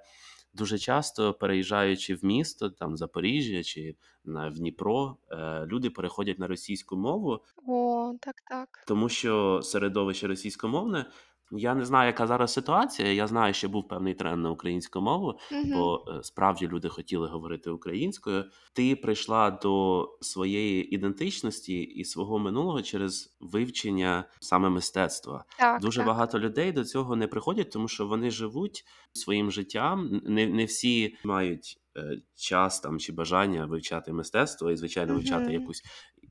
дуже часто переїжджаючи в місто, там Запоріжжя чи знаю, в Дніпро, е, люди переходять на російську мову, О, так, так. тому що середовище російськомовне Я не знаю, яка зараз ситуація. Я знаю, що був певний тренд на українську мову, Мгм. бо е, справді люди хотіли говорити українською. Ти прийшла до своєї ідентичності і свого минулого через вивчення саме мистецтва. Так, Дуже так. багато людей до цього не приходять, тому що вони живуть своїм життям. Не, не всі мають е, час там чи бажання вивчати мистецтво і, звичайно, вивчати Мгм. якусь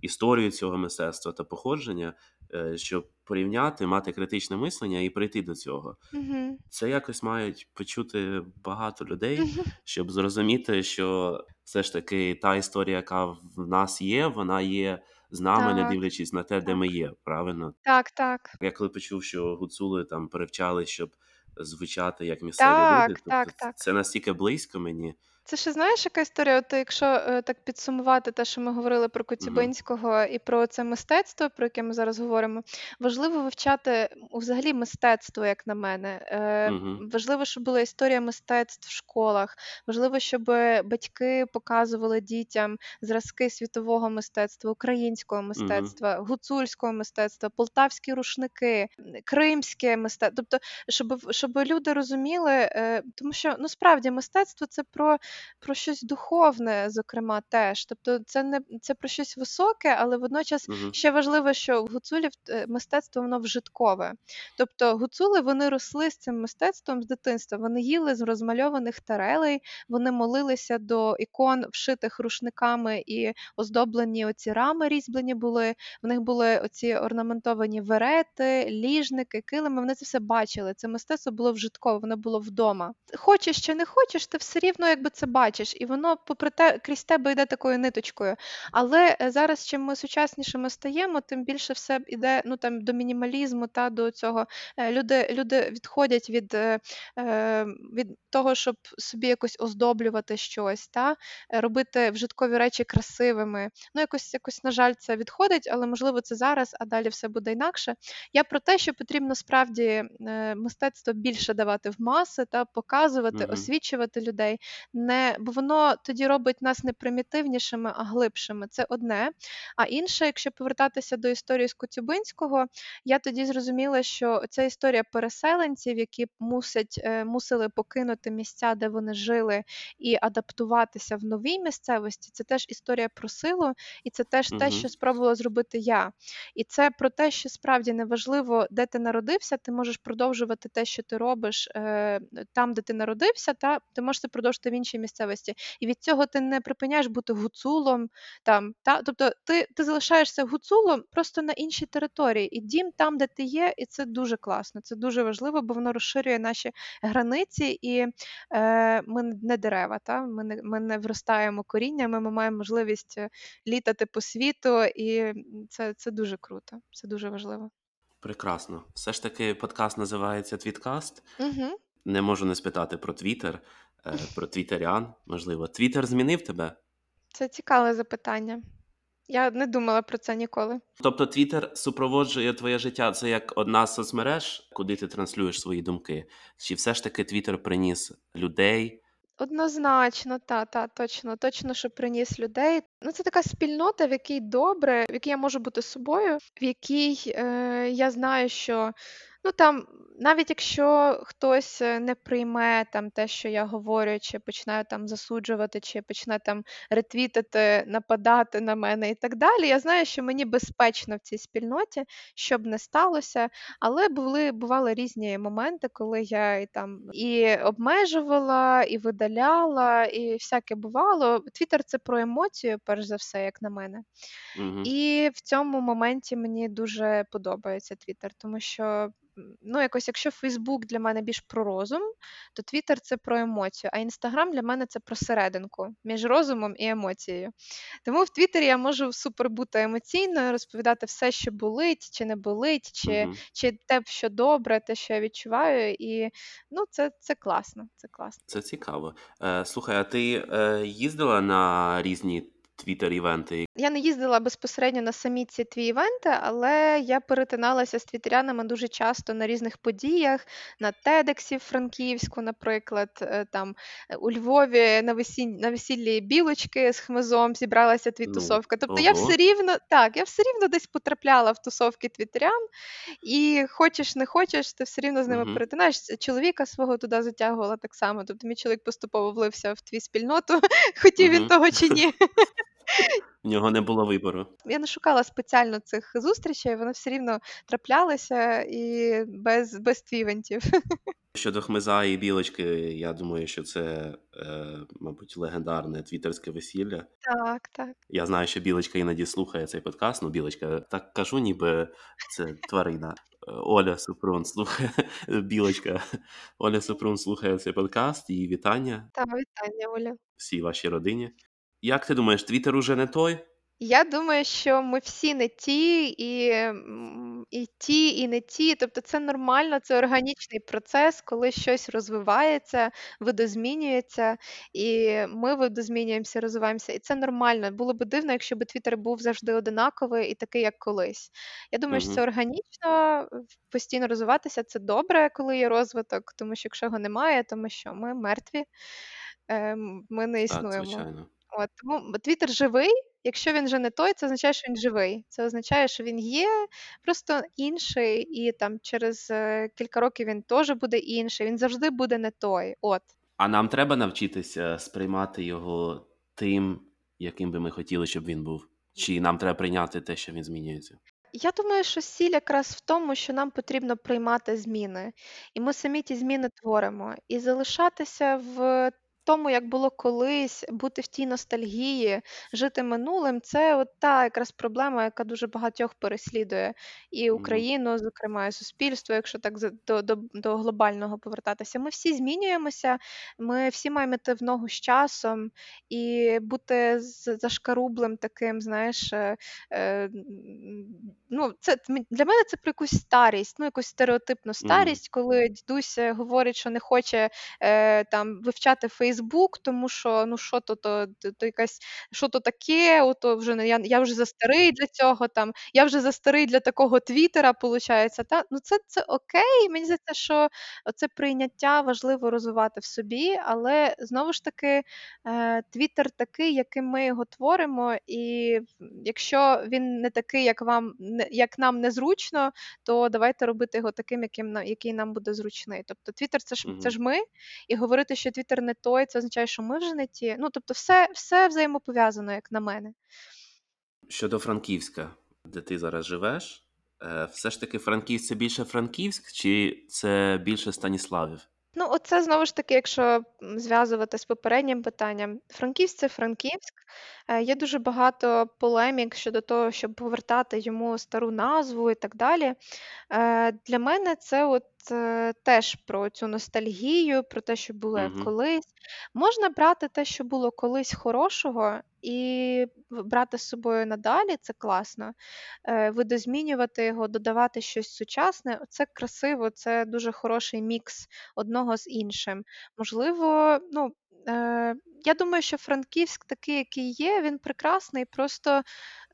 історію цього мистецтва та походження, щоб порівняти, мати критичне мислення і прийти до цього. Мгм. Це якось мають почути багато людей, щоб зрозуміти, що все ж таки та історія, яка в нас є, вона є з нами, не дивлячись на те, де ми є. Правильно? Так, так. Я коли почув, що гуцули там перевчали, щоб звучати як місцеві люди, Так, тобто так, так. це настільки близько мені. Це ще знаєш, яка історія? От якщо е, так підсумувати те, що ми говорили про Угу, Коцюбинського і про це мистецтво, про яке ми зараз говоримо, важливо вивчати взагалі мистецтво, як на мене. Е, угу, важливо, щоб була історія мистецтв в школах. Важливо, щоб батьки показували дітям зразки світового мистецтва, українського угу, мистецтва, гуцульського мистецтва, полтавські рушники, м, кримське мистецтво. Тобто, щоб, щоб люди розуміли, е, тому що ну справді мистецтво це про про щось духовне, зокрема, теж. Тобто, це не це про щось високе, але водночас угу, ще важливо, що в гуцулів е, мистецтво воно вжиткове. Тобто гуцули вони росли з цим мистецтвом з дитинства. Вони їли з розмальованих тарелей, вони молилися до ікон, вшитих рушниками і оздоблені оці рами різьблені були. В них були оці орнаментовані верети, ліжники, килими. Вони це все бачили. Це мистецтво було вжиткове, воно було вдома. Хочеш чи не хочеш, ти все рівно якби це бачиш, і воно, попри те, крізь тебе йде такою ниточкою. Але е, зараз, чим ми сучаснішими стаємо, тим більше все йде ну там до мінімалізму та до цього. Е, Люди, люди відходять від, е, від того, щоб собі якось оздоблювати щось, та робити вжиткові речі красивими. Ну, якось, якось, на жаль, це відходить, але можливо це зараз, а далі все буде інакше. Я про те, що потрібно справді мистецтво більше давати в маси та показувати, угу, освічувати людей не бо воно тоді робить нас не примітивнішими, а глибшими. Це одне. А інше, якщо повертатися до історії з Коцюбинського, я тоді зрозуміла, що ця історія переселенців, які мусять е, мусили покинути місця, де вони жили, і адаптуватися в новій місцевості, це теж історія про силу, і це теж те, угу, що спробувала зробити я. І це про те, що справді неважливо, де ти народився, ти можеш продовжувати те, що ти робиш е, там, де ти народився, та ти можеш це продовжити в іншій місцевості. І від цього ти не припиняєш бути гуцулом. Там, та? Тобто ти ти залишаєшся гуцулом просто на іншій території. І дім там, де ти є, і це дуже класно. Це дуже важливо, бо воно розширює наші границі, і е, ми не дерева. Та? Ми не ми не вростаємо коріннями, ми маємо можливість е, літати по світу, і це, це дуже круто, це дуже важливо. Прекрасно. Все ж таки, подкаст називається Твіткаст. Угу. Не можу не спитати про Твіттер, про твітерян. Можливо, Твіттер змінив тебе? Це цікаве запитання. Я не думала про це ніколи. Тобто Твіттер супроводжує твоє життя це як одна з соцмереж, куди ти транслюєш свої думки? Чи все ж таки Твіттер приніс людей? Однозначно, та, та, точно, точно, що приніс людей. Ну, це така спільнота, в якій добре, в якій я можу бути собою, в якій е, я знаю, що ну там, навіть якщо хтось е, не прийме там те, що я говорю, чи починає там засуджувати, чи почне там ретвітити, нападати на мене і так далі. Я знаю, що мені безпечно в цій спільноті, щоб не сталося. Але були бували різні моменти, коли я і там і обмежувала, і видаляла, і всяке бувало. Твіттер це про емоцію, перш за все, як на мене. Угу. І в цьому моменті мені дуже подобається Твіттер, тому що ну, якось, якщо Фейсбук для мене більш про розум, то Твіттер це про емоцію, а Інстаграм для мене це про серединку між розумом і емоцією. Тому в Твіттері я можу супер бути емоційною, розповідати все, що болить, чи не болить, чи, Угу. чи те, що добре, те, що я відчуваю. І ну, це, це класно. Це класно. Це цікаво. Е, слухай, а ти е, їздила на різні Твіттер-івенти? Я не їздила безпосередньо на самі ці твої івенти, але я перетиналася з твітерянами дуже часто на різних подіях, на TEDx в Франківську, наприклад, е, там е, у Львові на весіль... на весіллі білочки з хмизом зібралася твіт-тусовка. Ну, Тобто я все рівно так, я все рівно десь потрапляла в тусовки твітерян, і хочеш не хочеш, ти все рівно з ними Мгм. перетинаєшся. Чоловіка свого туди затягувала так само. Тобто мій чоловік поступово влився в твій спільноту, [LAUGHS] хотів він того чи ні. [LAUGHS] [LAUGHS] В нього не було вибору. Я не шукала спеціально цих зустрічей, вони все рівно траплялися і без, без твівентів. [LAUGHS] Щодо хмиза і білочки, я думаю, що це, е, мабуть, легендарне твіттерське весілля. Так, так. Я знаю, що білочка іноді слухає цей подкаст. Ну, білочка, так кажу, ніби це тварина. Е, Оля Супрун слухає [LAUGHS] білочка. Оля Супрун слухає цей подкаст. Її вітання Та вітання, Оля. всій вашій родині. Як ти думаєш, Твіттер уже не той? Я думаю, що ми всі не ті, і, м, і ті, і не ті. Тобто це нормально, це органічний процес, коли щось розвивається, видозмінюється, і ми видозмінюємося, розвиваємося. І це нормально. Було б дивно, якщо б Твіттер був завжди одинаковий і такий, як колись. Я думаю, що це органічно, постійно розвиватися це добре, коли є розвиток, тому що якщо його немає, тому що ми мертві, ем, ми не Так, існуємо. звичайно. От, тому Твіттер живий. Якщо він вже не той, це означає, що він живий. Це означає, що він є просто інший, і там через е, кілька років він теж буде інший. Він завжди буде не той. От. А нам треба навчитися сприймати його тим, яким би ми хотіли, щоб він був. Чи нам треба прийняти те, що він змінюється? Я думаю, що сіль якраз в тому, що нам потрібно приймати зміни, і ми самі ті зміни творимо. І залишатися в тому, як було колись, бути в тій ностальгії, жити минулим це от та якраз проблема, яка дуже багатьох переслідує і Україну, зокрема, і суспільство, якщо так до, до, до глобального повертатися. Ми всі змінюємося, ми всі маємо йти в ногу з часом і бути зашкарублим таким, знаєш. е, е, ну, це для мене це про якусь старість, ну якусь стереотипну старість, коли дідусь е, говорить, що не хоче е, там вивчати Фейсбук, тому що ну що то, то, то, то якась що то таке, ото вже не я, я вже застарий для цього. Там я вже застарий для такого твіттера, получається. Та ну це, це окей. Мені здається, що це прийняття важливо розвивати в собі, але знову ж таки. Е, Твіттер такий, яким ми його творимо, і якщо він не такий, як вам як нам незручно, то давайте робити його таким, яким який нам буде зручний. Тобто Твіттер це ж це ж ми, і говорити, що Твіттер не той, це означає, що ми вже не ті. Ну тобто, все, все взаємопов'язано, як на мене. Щодо Франківська, де ти зараз живеш, е, все ж таки Франківськ це більше Франківськ, чи це більше Станіславів? Ну, оце знову ж таки, якщо зв'язувати з попереднім питанням, Франківськ це Франківськ. Е, Є дуже багато полемік щодо того, щоб повертати йому стару назву і так далі. Е, Для мене це от е, теж про цю ностальгію, про те, що було Угу. колись. Можна брати те, що було колись хорошого, і брати з собою надалі, це класно. Е, Видозмінювати його, додавати щось сучасне. Це красиво, це дуже хороший мікс одного з іншим. Можливо, ну. Е, я думаю, що Франківськ такий, який є, він прекрасний. Просто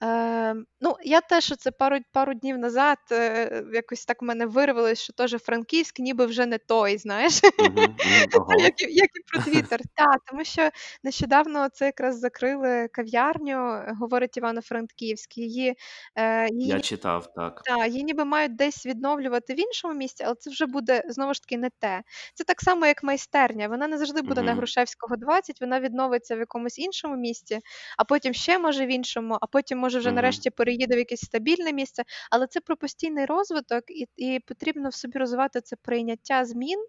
е, ну, я теж це пару, пару днів назад е, якось так в мене вирвалось, що теж Франківськ ніби вже не той, знаєш. [LAUGHS] Як, як і про Твіттер. Так, тому що нещодавно це якраз закрили кав'ярню, говорить Івано-Франківськ. Її, е, її Я читав так. так, її ніби мають десь відновлювати в іншому місці, але це вже буде знову ж таки не те. Це так само, як майстерня. Вона не завжди буде на Угу. Грушевського 20, вона відновиться в якомусь іншому місці, а потім ще може в іншому, а потім може вже нарешті переїде в якесь стабільне місце. Але це про постійний розвиток, і, і потрібно в собі розвивати це прийняття змін,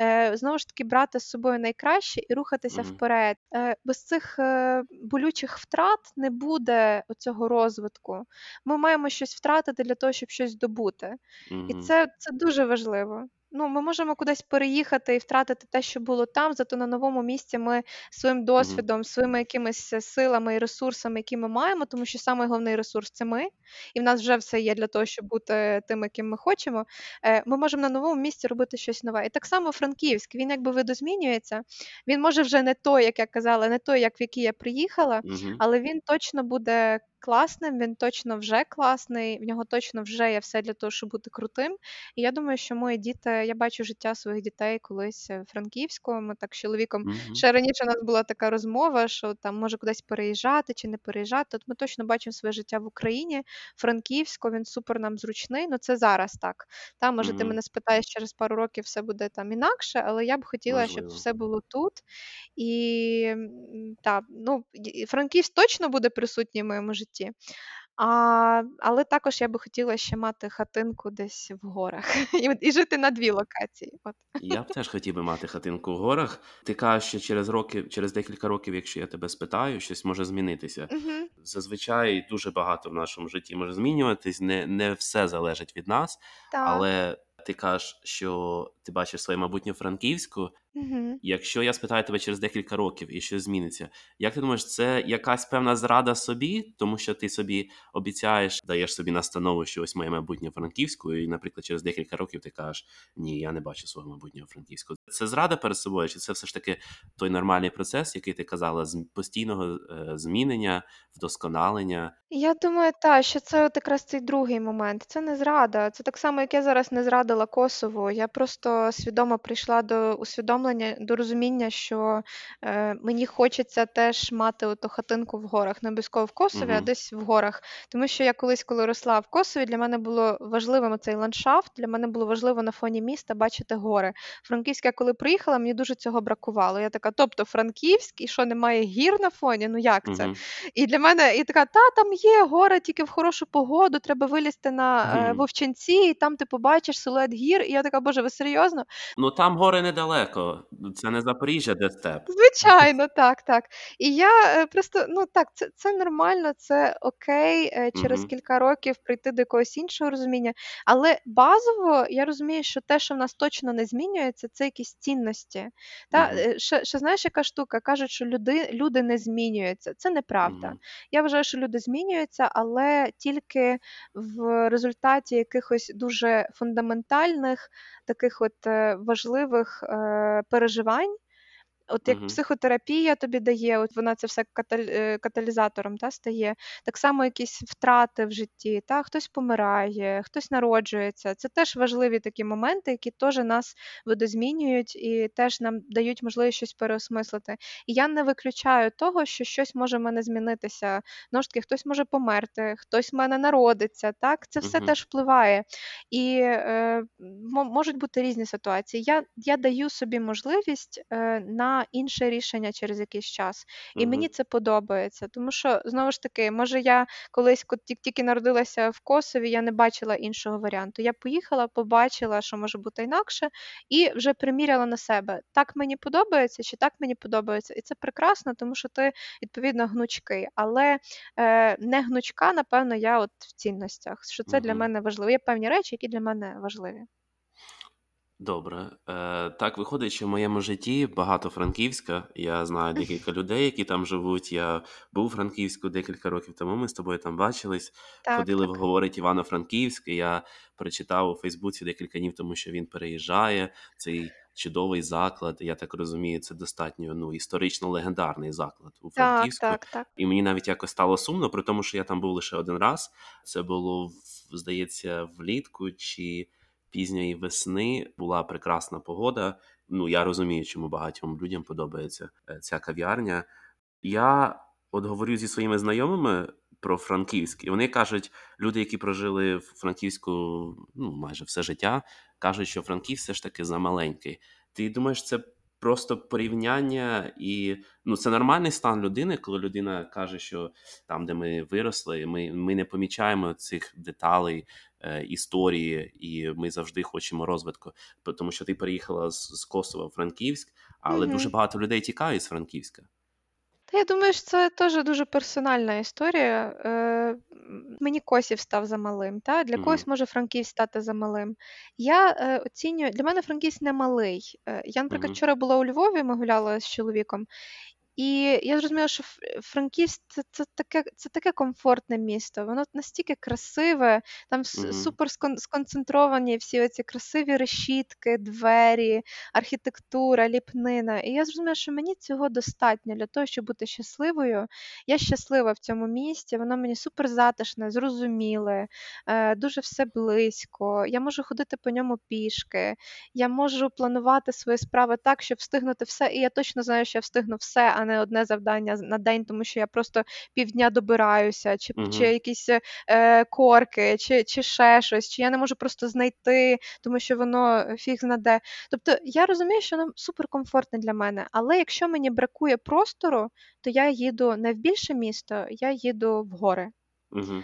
е, знову ж таки брати з собою найкраще і рухатися Угу. вперед. Е, без цих е, болючих втрат не буде цього розвитку. Ми маємо щось втратити для того, щоб щось здобути. І Угу. це, це дуже важливо. Ну, ми можемо кудись переїхати і втратити те, що було там, зато на новому місці ми своїм досвідом, своїми якимись силами і ресурсами, які ми маємо, тому що самий головний ресурс це ми, і в нас вже все є для того, щоб бути тим, яким ми хочемо. Е, Ми можемо на новому місці робити щось нове. І так само Франківськ, він якби видозмінюється. Він може вже не той, як я казала, не той, як в який я приїхала, але він точно буде класним, він точно вже класний, в нього точно вже є все для того, щоб бути крутим. І я думаю, що мої діти, я бачу життя своїх дітей колись в Франківську. Ми так з чоловіком Мгм. ще раніше у нас була така розмова, що там може кудись переїжджати чи не переїжджати. От ми точно бачимо своє життя в Україні, Франківську, він супер нам зручний. Ну це зараз так. Та, може, ти мене спитаєш через пару років, все буде там інакше, але я б хотіла, щоб все було тут. І м, та, ну, Франківськ точно буде присутній в моєму житті. А, але також я би хотіла ще мати хатинку десь в горах [LAUGHS] і, і жити на дві локації. От. Я б теж хотів би мати хатинку в горах. Ти кажеш, що через роки, через декілька років, якщо я тебе спитаю, щось може змінитися. Угу. Зазвичай дуже багато в нашому житті може змінюватись. Не, не все залежить від нас, Так. але ти кажеш, що ти бачиш своє майбутнє Франківську. Угу. Якщо я спитаю тебе через декілька років і щось зміниться, як ти думаєш, це якась певна зрада собі, тому що ти собі обіцяєш, даєш собі настанову, що ось моє майбутнє Франківську, і, наприклад, через декілька років ти кажеш, ні, я не бачу свого майбутнього Франківську. Це зрада перед собою, чи це все ж таки той нормальний процес, який ти казала, з постійного е, змінення, вдосконалення? Я думаю, та, що це от якраз цей другий момент. Це не зрада. Це так само, як я зараз не зрадила Косово. Я просто свідомо прийшла до усвідомлення, до розуміння, що е, мені хочеться теж мати оту хатинку в горах, не обов'язково в Косові, а десь в горах. Тому що я колись, коли росла в Косові, для мене було важливим цей ландшафт. Для мене було важливо на фоні міста бачити гори. Франківськ, я коли приїхала, мені дуже цього бракувало. Я така, тобто Франківськ, і що немає гір на фоні? Ну як це? Мгм. І для мене і така, та там є гора тільки в хорошу погоду, треба вилізти на е, Мгм. Вовчанці, і там ти побачиш силует гір. І я така, боже, ви серйозно? Ну там гори недалеко. Це не Запоріжжя, де степ. Звичайно, так, так. І я е, просто, ну так, це, це нормально, це окей, е, через Мгм. кілька років прийти до якогось іншого розуміння. Але базово я розумію, що те, що в нас точно не змінюється, це якісь цінності. Та е, ще, ще знаєш, яка штука? Кажуть, що люди, люди не змінюються. Це неправда. Мгм. Я вважаю, що люди змінюються, але тільки в результаті якихось дуже фундаментальних, таких от е, важливих е, переживань. От як Мгм. психотерапія тобі дає, от вона це все е, каталізатором та, стає. Так само якісь втрати в житті, та, хтось помирає, хтось народжується. Це теж важливі такі моменти, які теж нас видозмінюють і теж нам дають можливість щось переосмислити. І я не виключаю того, що щось може в мене змінитися. Знову ж таки, хтось може померти, хтось в мене народиться. Так, це все Мгм. теж впливає. І е, можуть бути різні ситуації. Я, я даю собі можливість е, на інше рішення через якийсь час. І мені це подобається. Тому що, знову ж таки, може, я колись, тільки народилася в Косові, я не бачила іншого варіанту. Я поїхала, побачила, що може бути інакше, і вже приміряла на себе. Так мені подобається, чи так мені подобається. І це прекрасно, тому що ти відповідно гнучкий. Але е, не гнучка, напевно, я от в цінностях. Що це для мене важливо. Є певні речі, які для мене важливі. Добре. Е, так виходить, що в моєму житті багато Франківська. Я знаю декілька людей, які там живуть. Я був у Франківську декілька років тому. Ми з тобою там бачились, Так, ходили так. говорить Івано-Франківськ. і Я прочитав у Фейсбуці декілька днів, тому що він переїжджає. Цей чудовий заклад. Я так розумію, це достатньо ну історично легендарний заклад у Так, Франківську. так, так. І мені навіть якось стало сумно, при тому, що я там був лише один раз. Це було, в- здається, влітку чи пізньої весни. Була прекрасна погода. Ну, я розумію, чому багатьом людям подобається е, ця кав'ярня. Я от говорю зі своїми знайомими про Франківськ, і вони кажуть, люди, які прожили в Франківську ну, майже все життя, кажуть, що Франківськ все ж таки замаленький. Ти думаєш, це просто порівняння, і ну це нормальний стан людини, коли людина каже, що там, де ми виросли, ми, ми не помічаємо цих деталей е, історії, і ми завжди хочемо розвитку. Тому що ти переїхала з, з Косова в Франківськ, але Мгм. дуже багато людей тікають з Франківська. Та я думаю, що це теж дуже персональна історія. Е, мені Косів став замалим, та? для когось може Франківськ стати замалим. Я е, оцінюю, для мене Франківськ не малий. Е, я, наприклад, вчора була у Львові, ми гуляли з чоловіком, І я зрозуміла, що Франківськ це, це таке це таке комфортне місто. Воно настільки красиве, там mm-hmm. супер сконцентровані всі ці красиві решітки, двері, архітектура, ліпнина. І я зрозуміла, що мені цього достатньо для того, щоб бути щасливою. Я щаслива в цьому місті, воно мені супер затишне, зрозуміле, е, дуже все близько. Я можу ходити по ньому пішки, я можу планувати свої справи так, щоб встигнути все. І я точно знаю, що я встигну все не одне завдання на день, тому що я просто півдня добираюся, чи угу. чи якісь е, корки, чи чи ще щось, чи я не можу просто знайти, тому що воно фіг знаде. Тобто я розумію, що воно суперкомфортне для мене, але якщо мені бракує простору, то я їду не в більше місто, я їду в гори. Угу.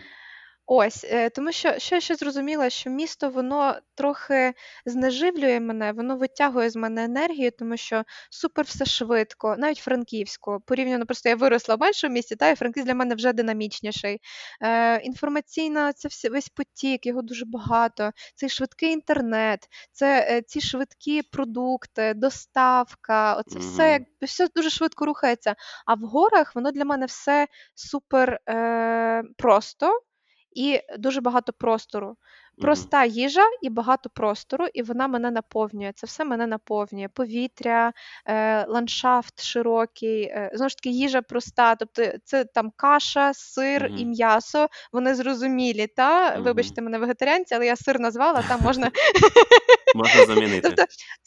Ось, е, тому що що я ще зрозуміла, що місто воно трохи знеживлює мене, воно витягує з мене енергію, тому що супер все швидко, навіть франківську. Порівняно просто я виросла в меншому місті, та і Франківськ для мене вже динамічніший. Е, Інформаційна, це все, весь потік, його дуже багато. Цей швидкий інтернет, це е, ці швидкі продукти, доставка. Оце mm-hmm. все як все дуже швидко рухається. А в горах воно для мене все супер е, просто і дуже багато простору. Проста їжа і багато простору, і вона мене наповнює. Це все мене наповнює. Повітря, е, ландшафт широкий, е, знову ж таки, їжа проста. Тобто це там каша, сир mm-hmm. і м'ясо. Вони зрозумілі. Та mm-hmm. вибачте мене вегетаріанці, але я сир назвала, там можна [LAUGHS] Можна замінити. Тобто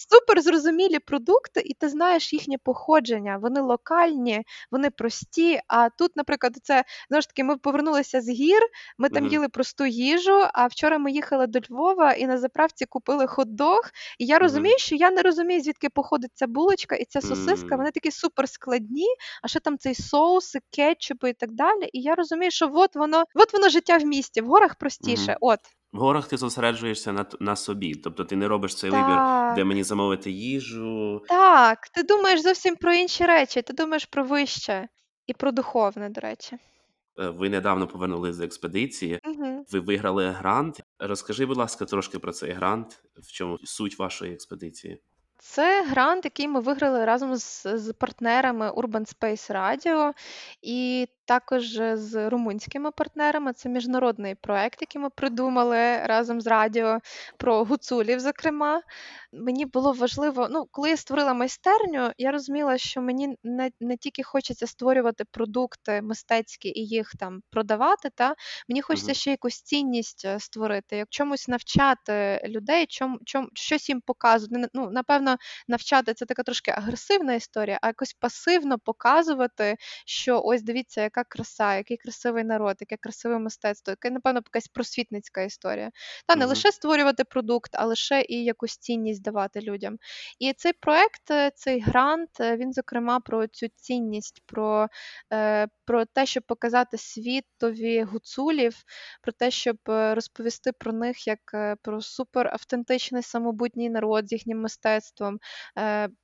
супер зрозумілі продукти, і ти знаєш їхнє походження. Вони локальні, вони прості. А тут, наприклад, це знову ж таки, ми повернулися з гір, ми там їли просту їжу. А вчора ми їхали до Львова і на заправці купили хот-дог. І я розумію, що я не розумію, звідки походить ця булочка і ця сосиска. Вони такі супер складні. А ще там цей соус, кетчупи і так далі. І я розумію, що от воно, от воно життя в місті, в горах простіше. От. В горах ти зосереджуєшся на на собі, тобто ти не робиш цей вибір, де мені замовити їжу. Так, ти думаєш зовсім про інші речі, ти думаєш про вище і про духовне, до речі. Е, ви недавно повернулись з експедиції, Угу. ви виграли грант. Розкажи, будь ласка, трошки про цей грант, в чому суть вашої експедиції. Це грант, який ми виграли разом з, з партнерами Urban Space Radio, і також з румунськими партнерами. Це міжнародний проект, який ми придумали разом з радіо про гуцулів. Зокрема, мені було важливо. Ну, коли я створила майстерню, я розуміла, що мені не не тільки хочеться створювати продукти мистецькі і їх там продавати. Та мені хочеться ще якусь цінність е, створити, як чомусь навчати людей, чом, чом щось їм показувати. Ну, напевно, навчати це така трошки агресивна історія, а якось пасивно показувати, що ось дивіться яка краса, який красивий народ, яке красиве мистецтво, яка, напевно, якась просвітницька історія. Та не mm-hmm. лише створювати продукт, а лише і якусь цінність давати людям. І цей проект, е, цей грант, е, він, зокрема, про цю цінність, про, е, про те, щоб показати світові гуцулів, про те, щоб розповісти про них як про супер автентичний самобутній народ з їхнім мистецтвом,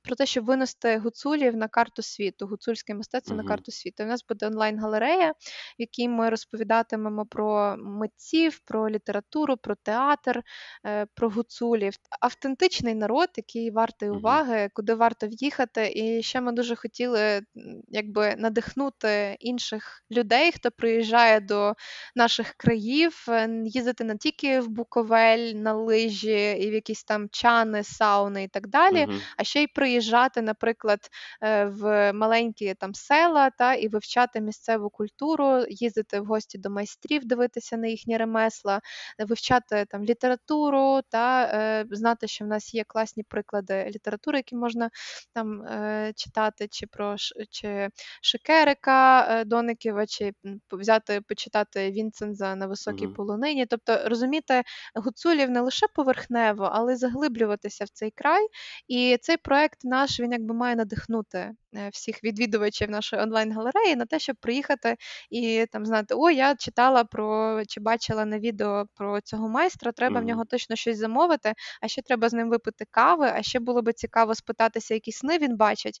про те, щоб винести гуцулів на карту світу, гуцульське мистецтво mm-hmm. на карту світу. У нас буде онлайн галерея, в якій ми розповідатимемо про митців, про літературу, про театр, е, про гуцулів. Автентичний народ, який вартий уваги, куди варто в'їхати. І ще ми дуже хотіли якби надихнути інших людей, хто приїжджає до наших країв, е, їздити не тільки в Буковель, на лижі і в якісь там чани, сауни і так далі, uh а ще й приїжджати, наприклад, е, в маленькі там села та і вивчати місцеву культуру, їздити в гості до майстрів, дивитися на їхні ремесла, вивчати там літературу та е, знати, що в нас є класні приклади літератури, які можна там е, читати, чи про чи Шикерика е, Дониківа, чи взяти почитати Вінценза на високій mm-hmm. полонині. Тобто розуміти гуцулів не лише поверхнево, але заглиблюватися в цей край. І цей проект наш він якби має надихнути всіх відвідувачів нашої онлайн-галереї на те, щоб приїхати і там знати, о, я читала про чи бачила на відео про цього майстра, треба mm-hmm. в нього точно щось замовити, а ще треба з ним випити кави, а ще було би цікаво спитатися, які сни він бачить.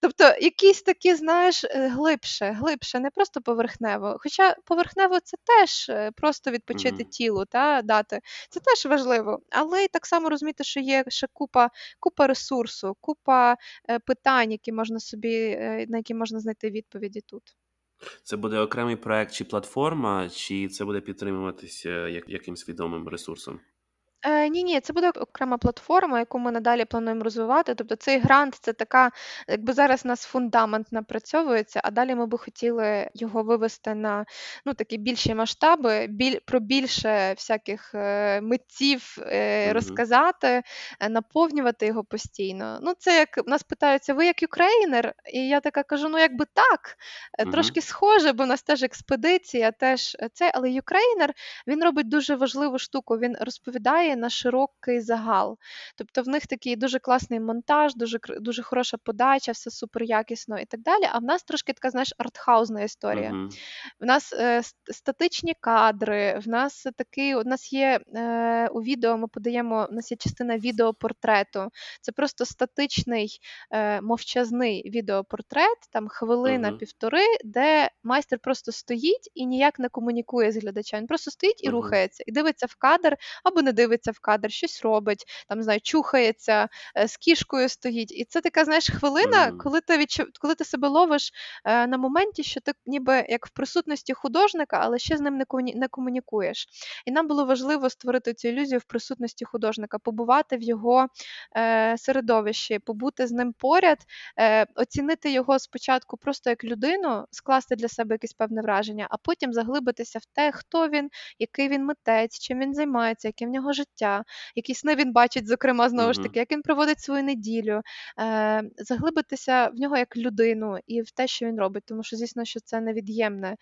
Тобто, якісь такі, знаєш, е, глибше, глибше, не просто поверхнево. Хоча поверхнево це теж е, просто відпочити mm-hmm. тілу та дати. Це теж важливо. Але й так само розуміти, що є ще купа, купа ресурсу, купа питань, які можна собі, е, на які можна знайти відповіді тут. Це буде окремий проект чи платформа, чи це буде підтримуватися як, якимсь відомим ресурсом? Е, ні, ні, це буде окрема платформа, яку ми надалі плануємо розвивати. Тобто цей грант це така, якби зараз у нас фундамент напрацьовується, а далі ми би хотіли його вивести на ну, такі більші масштаби, біль, про більше всяких е, митців е, розказати, е, наповнювати його постійно. Ну, це як нас питаються, ви як Ukraїner? І я така кажу: ну, якби так, е, трошки схоже, бо в нас теж експедиція, теж це, але Ukraїner він робить дуже важливу штуку. Він розповідає на широкий загал. Тобто в них такий дуже класний монтаж, дуже дуже хороша подача, все супер якісно і так далі. А в нас трошки така, знаєш, артхаузна історія. Мгм. В нас е, статичні кадри, в нас такий, у нас є е, у відео, ми подаємо, у нас є частина відеопортрету. Це просто статичний, е, мовчазний відеопортрет, там хвилина, Мгм. півтори, де майстер просто стоїть і ніяк не комунікує з глядачем. Він просто стоїть і Мгм. рухається, і дивиться в кадр або не дивиться в кадр, щось робить, там, не знаю, чухається, е, з кішкою стоїть. І це така, знаєш, хвилина, коли ти відчув, коли ти себе ловиш е, на моменті, що ти ніби як в присутності художника, але ще з ним не комуні- не комунікуєш. І нам було важливо створити цю ілюзію в присутності художника, побувати в його е, середовищі, побути з ним поряд, е, оцінити його спочатку просто як людину, скласти для себе якесь певне враження, а потім заглибитися в те, хто він, який він митець, чим він займається, яке в нього життя, які сни він бачить, зокрема, знову ж таки, як він проводить свою неділю, е, заглибитися в нього як людину і в те, що він робить, тому що, звісно, що це невід'ємне.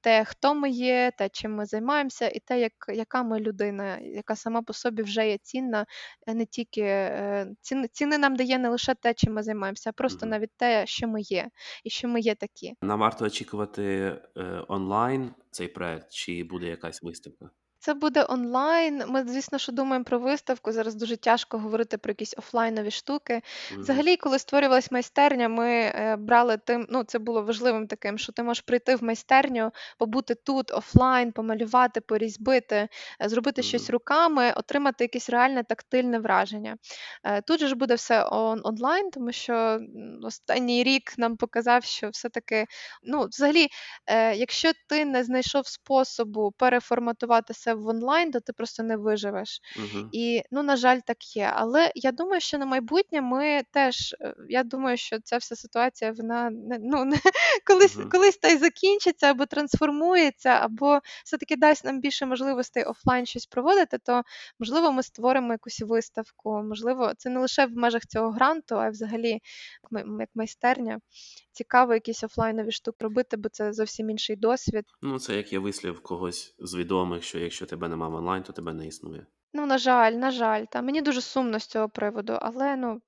Те, хто ми є, те, чим ми займаємося, і те, як, яка ми людина, яка сама по собі вже є цінна, е, не тільки е, ціни, ціни нам дає не лише те, чим ми займаємося, а просто Мгм. навіть те, що ми є, і що ми є такі. Нам варто очікувати е, онлайн цей проект, чи буде якась виставка? Це буде онлайн. Ми, звісно, що думаємо про виставку. Зараз дуже тяжко говорити про якісь офлайнові штуки. Мгм. Взагалі, коли створювалась майстерня, ми е, брали тим, ну це було важливим таким, що ти можеш прийти в майстерню, побути тут офлайн, помалювати, порізьбити, е, зробити щось Мгм. руками, отримати якесь реальне тактильне враження. Е, Тут же ж буде все он- онлайн, тому що м, останній рік нам показав, що все-таки, ну, взагалі, е, якщо ти не знайшов способу переформатувати себе в онлайн, то ти просто не виживеш. Мгм. І ну, на жаль, так є. Але я думаю, що на майбутнє ми теж. е, Я думаю, що ця вся ситуація вона ну не [LAUGHS] колись, Мгм. колись та й закінчиться або трансформується, або все-таки дасть нам більше можливостей офлайн щось проводити. То можливо, ми створимо якусь виставку. Можливо, це не лише в межах цього гранту, а й взагалі як як майстерня. Цікаво, якісь офлайнові штуки робити, бо це зовсім інший досвід. Ну, це як є вислів когось з відомих, що якщо тебе немає онлайн, то тебе не існує. Ну, на жаль, на жаль, та мені дуже сумно з цього приводу, але ну,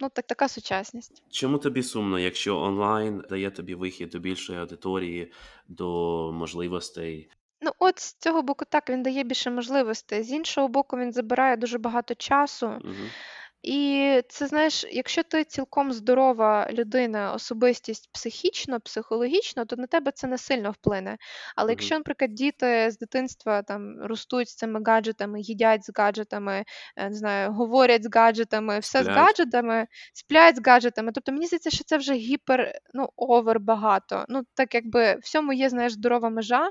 ну так, така сучасність. Чому тобі сумно, якщо онлайн дає тобі вихід до більшої аудиторії, до можливостей? Ну, от з цього боку, так, він дає більше можливостей. З іншого боку, він забирає дуже багато часу. Мгм. І це знаєш, якщо ти цілком здорова людина, особистість психічно, психологічно, то на тебе це не сильно вплине. Але Мгм. якщо, наприклад, діти з дитинства там ростуть з цими гаджетами, їдять з гаджетами, е, не знаю, говорять з гаджетами, все з Сплять. гаджетами, сплять з гаджетами. Тобто мені здається, що це вже гіпер, ну, овер багато. Ну, так якби всьому є, знаєш, здорова межа,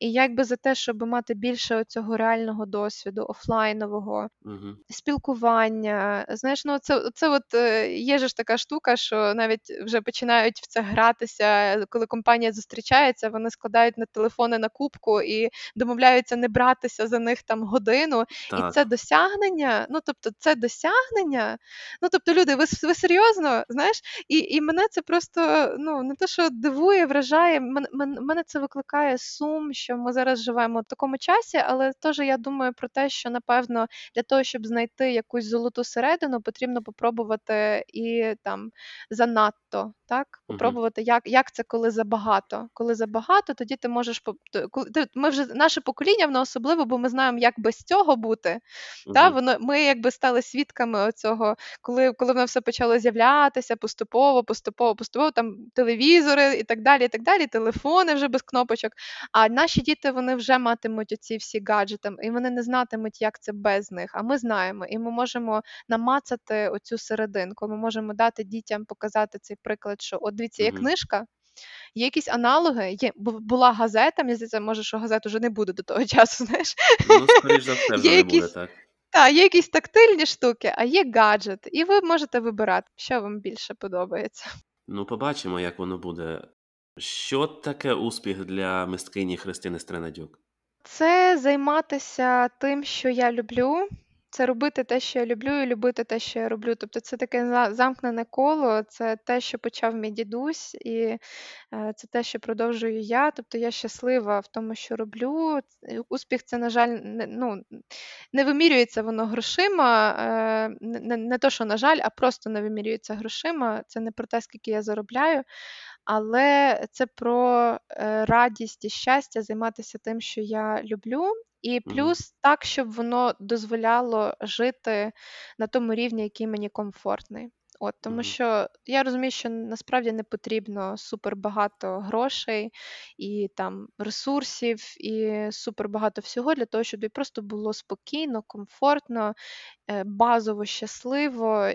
і я якби за те, щоб мати більше цього реального досвіду, офлайнового, Мгм. спілкування. Знаєш, ну це, це от е, є ж така штука, що навіть вже починають в це гратися, коли компанія зустрічається, вони складають на телефони на кубку і домовляються не братися за них там годину. І це досягнення. Ну тобто, це досягнення. Ну тобто, люди, ви, ви серйозно, знаєш? І, і мене це просто ну не те, що дивує, вражає. Мен- мене це викликає сум, що ми зараз живемо в такому часі, але теж я думаю про те, що напевно для того, щоб знайти якусь золоту середину, потрібно попробувати і там занадто. Так, попробувати, як, як це коли забагато. Коли забагато, тоді ти можеш ми вже наше покоління, воно особливо, бо ми знаємо, як без цього бути. Та воно ми якби стали свідками оцього, коли, коли воно все почало з'являтися поступово, поступово, поступово там телевізори і так далі, і так далі, телефони вже без кнопочок. А наші діти вони вже матимуть оці всі гаджети, і вони не знатимуть, як це без них. А ми знаємо, і ми можемо намацати оцю серединку. Ми можемо дати дітям показати цей приклад, що от дивіться, є книжка, є якісь аналоги, є була газета. Мені здається, може, що газет уже не буде до того [LAUGHS] часу. Знаєш, Ну, скоріш за [LAUGHS] все, вже не буде якісь так. є якісь тактильні штуки, а є гаджет, і ви можете вибирати, що вам більше подобається. Ну, побачимо, як воно буде. Що таке успіх для мисткині Христини Стренадюк? Це займатися тим, що я люблю. Це робити те, що я люблю, і любити те, що я роблю. Тобто це таке за- замкнене коло, це те, що почав мій дідусь, і е, це те, що продовжую я. Тобто я щаслива в тому, що роблю. Успіх це, на жаль, не, ну, не вимірюється воно грошима. е, Не, не, не то, що, на жаль, а просто не вимірюється грошима. Це не про те, скільки я заробляю, але це про е, радість і щастя займатися тим, що я люблю. І Мгм. плюс так, щоб воно дозволяло жити на тому рівні, який мені комфортний. От, тому Мгм. що я розумію, що насправді не потрібно супер багато грошей і там ресурсів, і супер багато всього для того, щоб тобі просто було спокійно, комфортно, е, базово щасливо.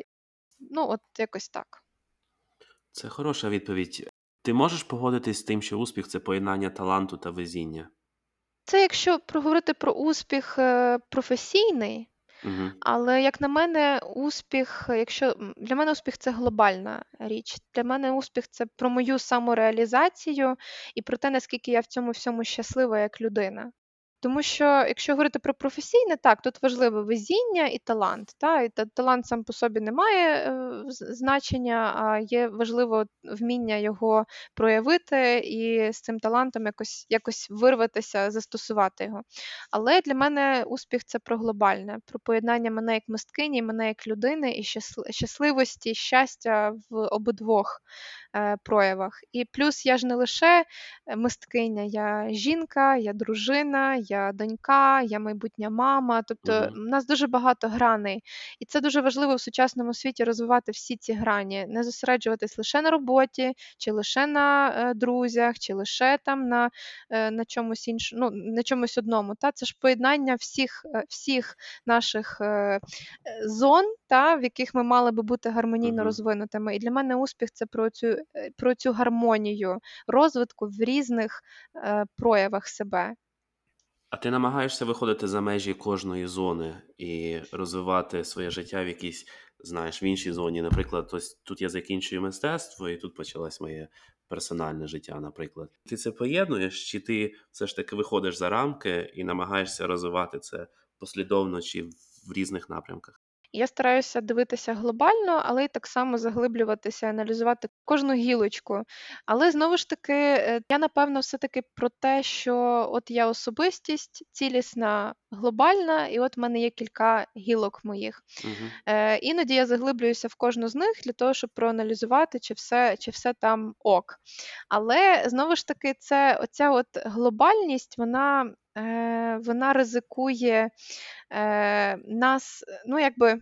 Ну, от якось так. Це хороша відповідь. Ти можеш погодитись з тим, що успіх це поєднання таланту та везіння? Це якщо проговорити про успіх е, професійний, Угу. але як на мене, успіх, якщо м, для мене успіх це глобальна річ. Для мене успіх це про мою самореалізацію і про те, наскільки я в цьому всьому щаслива як людина. Тому що, якщо говорити про професійне, так, тут важливе везіння і талант. Та? І та- талант сам по собі не має е, значення, а є важливо вміння його проявити і з цим талантом якось, якось вирватися, застосувати його. Але для мене успіх це про глобальне, про поєднання мене як мисткині, мене як людини і щасл- щасливості, щастя в обидвох е, проявах. І плюс я ж не лише мисткиня, я жінка, я дружина, я донька, я майбутня мама. Тобто Мгм. в нас дуже багато граней. І це дуже важливо в сучасному світі розвивати всі ці грані, не зосереджуватись лише на роботі, чи лише на е, друзях, чи лише там на, е, на чомусь іншому, ну, на чомусь одному. Та? Це ж поєднання всіх, е, всіх наших е, зон, та, в яких ми мали би бути гармонійно Мгм. розвинутими. І для мене успіх це про цю, е, про цю гармонію розвитку в різних е, проявах себе. А ти намагаєшся виходити за межі кожної зони і розвивати своє життя в якійсь, знаєш, в іншій зоні. Наприклад, ось тут я закінчую мистецтво, і тут почалось моє персональне життя, наприклад. Ти це поєднуєш, чи ти все ж таки виходиш за рамки і намагаєшся розвивати це послідовно чи в різних напрямках? Я стараюся дивитися глобально, але й так само заглиблюватися, аналізувати кожну гілочку. Але знову ж таки, е, я напевно все-таки про те, що от я особистість цілісна, глобальна, і от в мене є кілька гілок моїх. Угу. Е, іноді я заглиблююся в кожну з них для того, щоб проаналізувати, чи все, чи все там ок. Але знову ж таки, це оця от глобальність, вона, вона ризикує е, нас, ну якби е,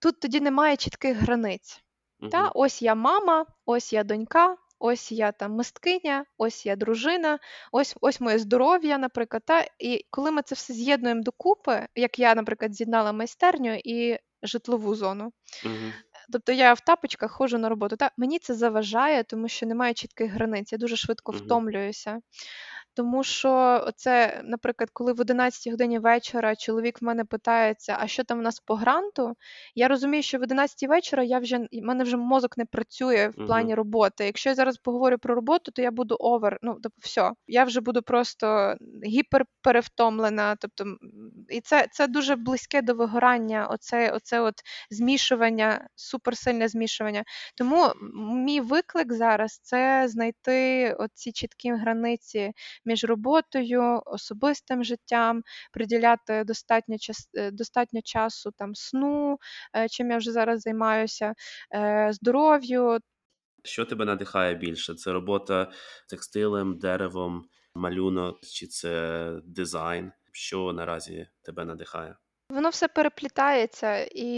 тут тоді немає чітких границь. Та, Угу. ось я мама, ось я донька, ось я там мисткиня, ось я дружина, ось ось моє здоров'я, наприклад. Та, і коли ми це все з'єднуємо докупи, як я, наприклад, з'єднала майстерню і житлову зону. Угу. Тобто я в тапочках ходжу на роботу. Та мені це заважає, тому що немає чітких границь. Я дуже швидко Мгм. втомлююся. Тому що це, наприклад, коли в 11 годині вечора чоловік в мене питається, а що там в нас по гранту, я розумію, що в 11 вечора я вже в мене вже мозок не працює в плані роботи. Якщо я зараз поговорю про роботу, то я буду овер. Ну, тобто, все, я вже буду просто гіперперевтомлена. Тобто, і це, це дуже близьке до вигорання. Оце, оце от змішування, суперсильне змішування. Тому мій виклик зараз це знайти оці чіткі границі між роботою, особистим життям, приділяти достатньо час, е, достатньо часу там сну, е, чим я вже зараз займаюся, е, здоров'ю. Що тебе надихає більше? Це робота текстилем, деревом, малюнок, чи це дизайн? Що наразі тебе надихає? Воно все переплітається, і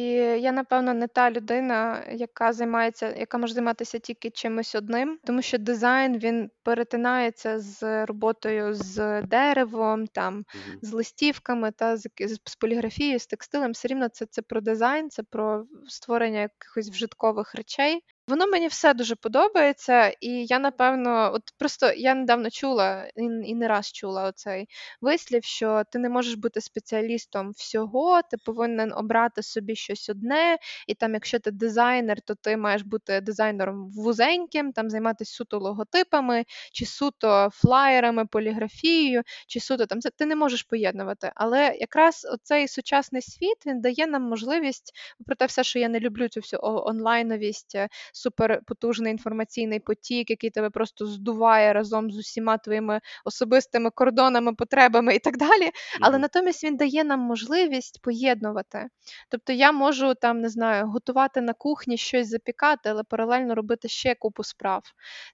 я, напевно, не та людина, яка займається яка може займатися тільки чимось одним, тому що дизайн він перетинається з роботою з деревом, там, Мгм. з листівками та з з поліграфією, з текстилем. Все рівно це це про дизайн, це про створення якихось вжиткових речей. Воно мені все дуже подобається, і я, напевно, от просто я недавно чула і і не раз чула оцей вислів, що ти не можеш бути спеціалістом всього, ти повинен обрати собі щось одне, і там, якщо ти дизайнер, то ти маєш бути дизайнером вузеньким, там займатися суто логотипами, чи суто флаєрами, поліграфією, чи суто там це ти не можеш поєднувати. Але якраз оцей сучасний світ він дає нам можливість, попри те все, що я не люблю цю всю онлайновість, суперпотужний інформаційний потік, який тебе просто здуває разом з усіма твоїми особистими кордонами, потребами і так далі. Але натомість він дає нам можливість поєднувати. Тобто я можу там, не знаю, готувати на кухні щось запікати, але паралельно робити ще купу справ.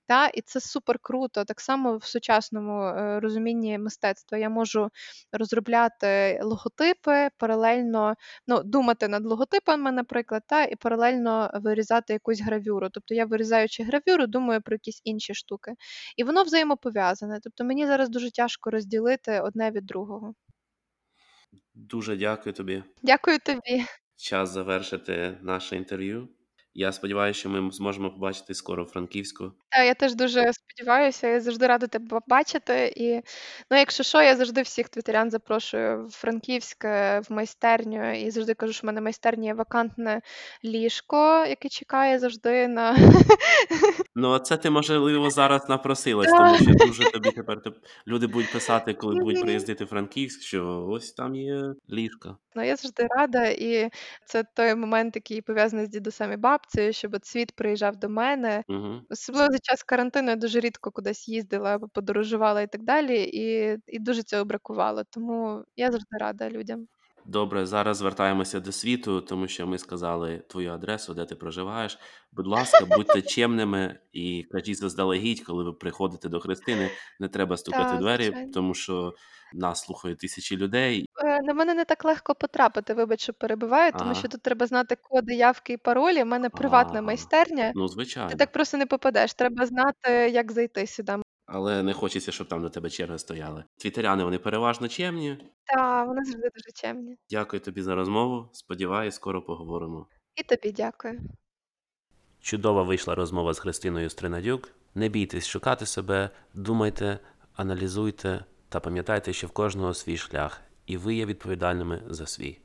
Та? І це супер круто. Так само в сучасному е, розумінні мистецтва я можу розробляти логотипи, паралельно ну, думати над логотипами, наприклад, та, і паралельно вирізати якусь гравюру. Тобто я вирізаючи гравюру, думаю про якісь інші штуки. І воно взаємопов'язане. Тобто мені зараз дуже тяжко розділити одне від другого. Дуже дякую тобі. Дякую тобі. Час завершити наше інтерв'ю. Я сподіваюся, що ми зможемо побачити скоро в Франківську. Та, я теж дуже сподіваюся, я завжди рада тебе бачити. І ну, якщо що, я завжди всіх твітерян запрошую в Франківськ, е, в майстерню, і завжди кажу, що в мене майстерні є вакантне ліжко, яке чекає завжди на [LAUGHS] Ну, а це ти, можливо, зараз напросилась, тому що дуже тобі тепер люди будуть писати, коли будуть приїздити в Франківськ, що ось там є ліжка. Ну, я завжди рада, і це той момент, який пов'язаний з дідусем і бабцею, щоб цвіт приїжджав до мене. Угу. Особливо за час карантину я дуже рідко кудись їздила або подорожувала і так далі, і, і дуже цього бракувало. Тому я завжди рада людям. Добре, зараз звертаємося до світу, тому що ми сказали твою адресу, де ти проживаєш. Будь ласка, будьте [LAUGHS] чемними і кажіть заздалегідь, коли ви приходите до Христини. Не треба стукати Так, двері, звичайно. тому що нас слухають тисячі людей. Е, На мене не так легко потрапити, вибач, що перебиваю, тому Ага. що тут треба знати коди, явки і паролі. У мене приватна Ага. майстерня. Ну, звичайно. Ти так просто не попадеш. Треба знати, як зайти сюди. Але не хочеться, щоб там на тебе черги стояли. Твітеряни вони переважно чемні. Та вони завжди дуже чемні. Дякую тобі за розмову. Сподіваюсь, скоро поговоримо. І тобі дякую. Чудова вийшла розмова з Христиною Стринадюк. Не бійтесь шукати себе, думайте, аналізуйте та пам'ятайте, що в кожного свій шлях, і ви є відповідальними за свій.